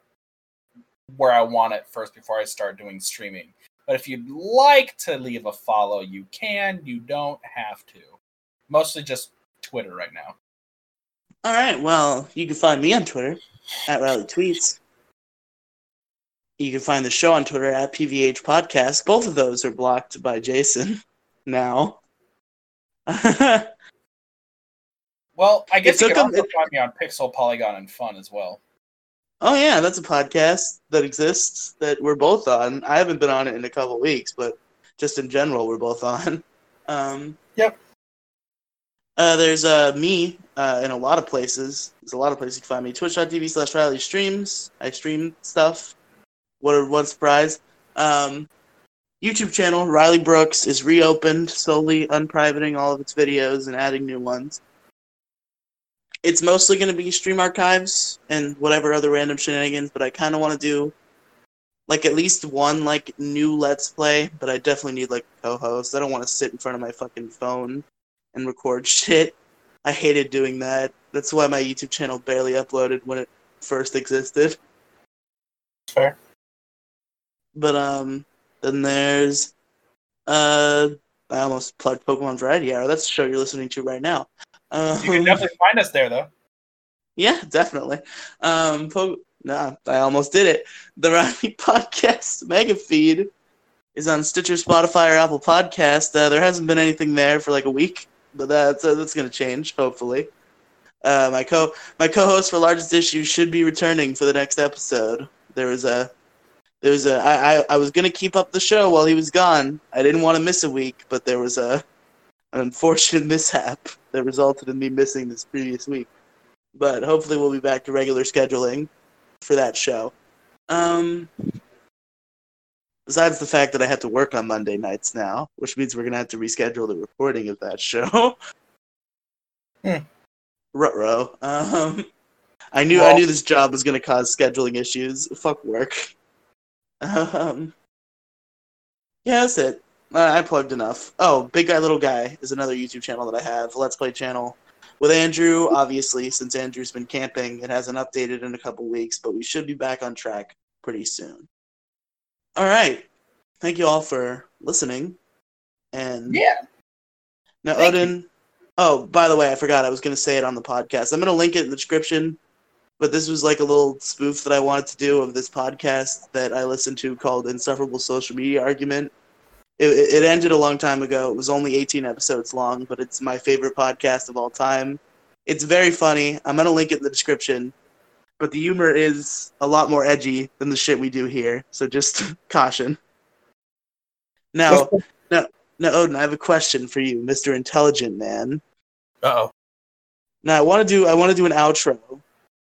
where I want it first before I start doing streaming. But if you'd like to leave a follow, you can. You don't have to. Mostly just Twitter right now. All right, well, you can find me on Twitter at Riley Tweets. You can find the show on Twitter at PVH Podcast. Both of those are blocked by Jason now. Well, I guess It you can also find me on Pixel, Polygon, and Fun as well. oh yeah, that's a podcast that exists that we're both on. I haven't been on it in a couple weeks, but just in general, we're both on. Um, Yep. Uh, there's uh, me uh, in a lot of places. There's a lot of places you can find me. Twitch.tv slash Riley streams. I stream stuff. What a one surprise. Um, YouTube channel, Riley Brooks, is reopened, slowly unprivating all of its videos and adding new ones. It's mostly going to be stream archives and whatever other random shenanigans, but I kind of want to do like at least one like new Let's Play, but I definitely need like a co-host. I don't want to sit in front of my fucking phone and record shit. I hated doing that. That's why my YouTube channel barely uploaded when it first existed. Fair. But um, then there's uh, I almost plugged Pokemon Variety Hour. That's the show you're listening to right now. Um, You can definitely find us there, though. yeah, definitely. Um, po- nah, I almost did it. The Riley Podcast mega feed is on Stitcher, Spotify, or Apple Podcast. Uh, there hasn't been anything there for like a week, but that's uh, that's gonna change hopefully. Uh, my co my co-host for largest issue should be returning for the next episode. There was a there was a I, I, I was gonna keep up the show while he was gone. I didn't want to miss a week, but there was a an unfortunate mishap that resulted in me missing this previous week but hopefully we'll be back to regular scheduling for that show. Um, besides the fact that I have to work on Monday nights now, which means we're gonna have to reschedule the recording of that show. Hmm. Ruh-roh. Um, I knew I knew this job was gonna cause scheduling issues. Fuck work. Um, yeah, that's it. Uh, I plugged enough. Oh, Big Guy Little Guy is another YouTube channel that I have, Let's Play channel with Andrew, obviously, since Andrew's been camping, it hasn't updated in a couple weeks, but we should be back on track pretty soon. All right. Thank you all for listening. And Yeah. now, thank you. Odin. Oh, by the way, I forgot I was going to say it on the podcast. I'm going to link it in the description, but this was like a little spoof that I wanted to do of this podcast that I listened to called Insufferable Social Media Argument. It, it ended a long time ago. It was only 18 episodes long, but it's my favorite podcast of all time. It's very funny. I'm going to link it in the description. But the humor is a lot more edgy than the shit we do here. So just caution. Now, now, now, Odin, I have a question for you, Mr. Intelligent Man. Uh oh. Now I want to do I want to do an outro,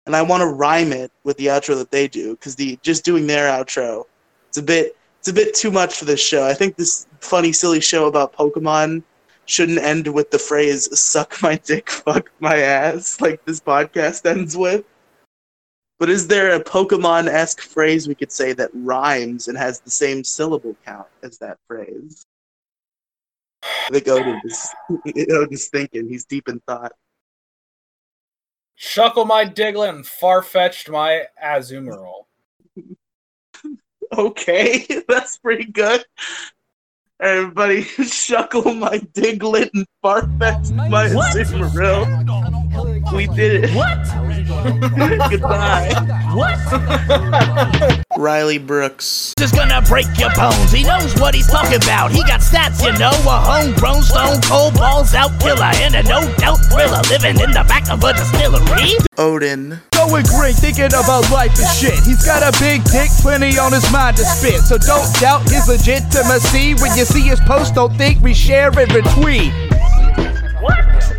and I want to rhyme it with the outro that they do because the just doing their outro, it's a bit it's a bit too much for this show. I think this funny silly show about Pokemon shouldn't end with the phrase "suck my dick, fuck my ass" like this podcast ends with. But is there a Pokemon esque phrase we could say that rhymes and has the same syllable count as that phrase? I think Odin is Odin's thinking. He's deep in thought. Shuckle my Diglett and Farfetch'd my Azumarill. Okay, that's pretty good. Everybody, shuckle my Diglett and Farfetch my Azumarill. We did it. What? Goodbye. What? Riley Brooks. Just gonna break your bones. He knows what he's talking about. He got stats, you know. A homegrown stone cold balls out killer and a no doubt thriller living in the back of a distillery. Odin. Going green, thinking about life and shit. He's got a big dick, plenty on his mind to spit. So don't doubt his legitimacy. When you see his post, don't think we share and retweet. What?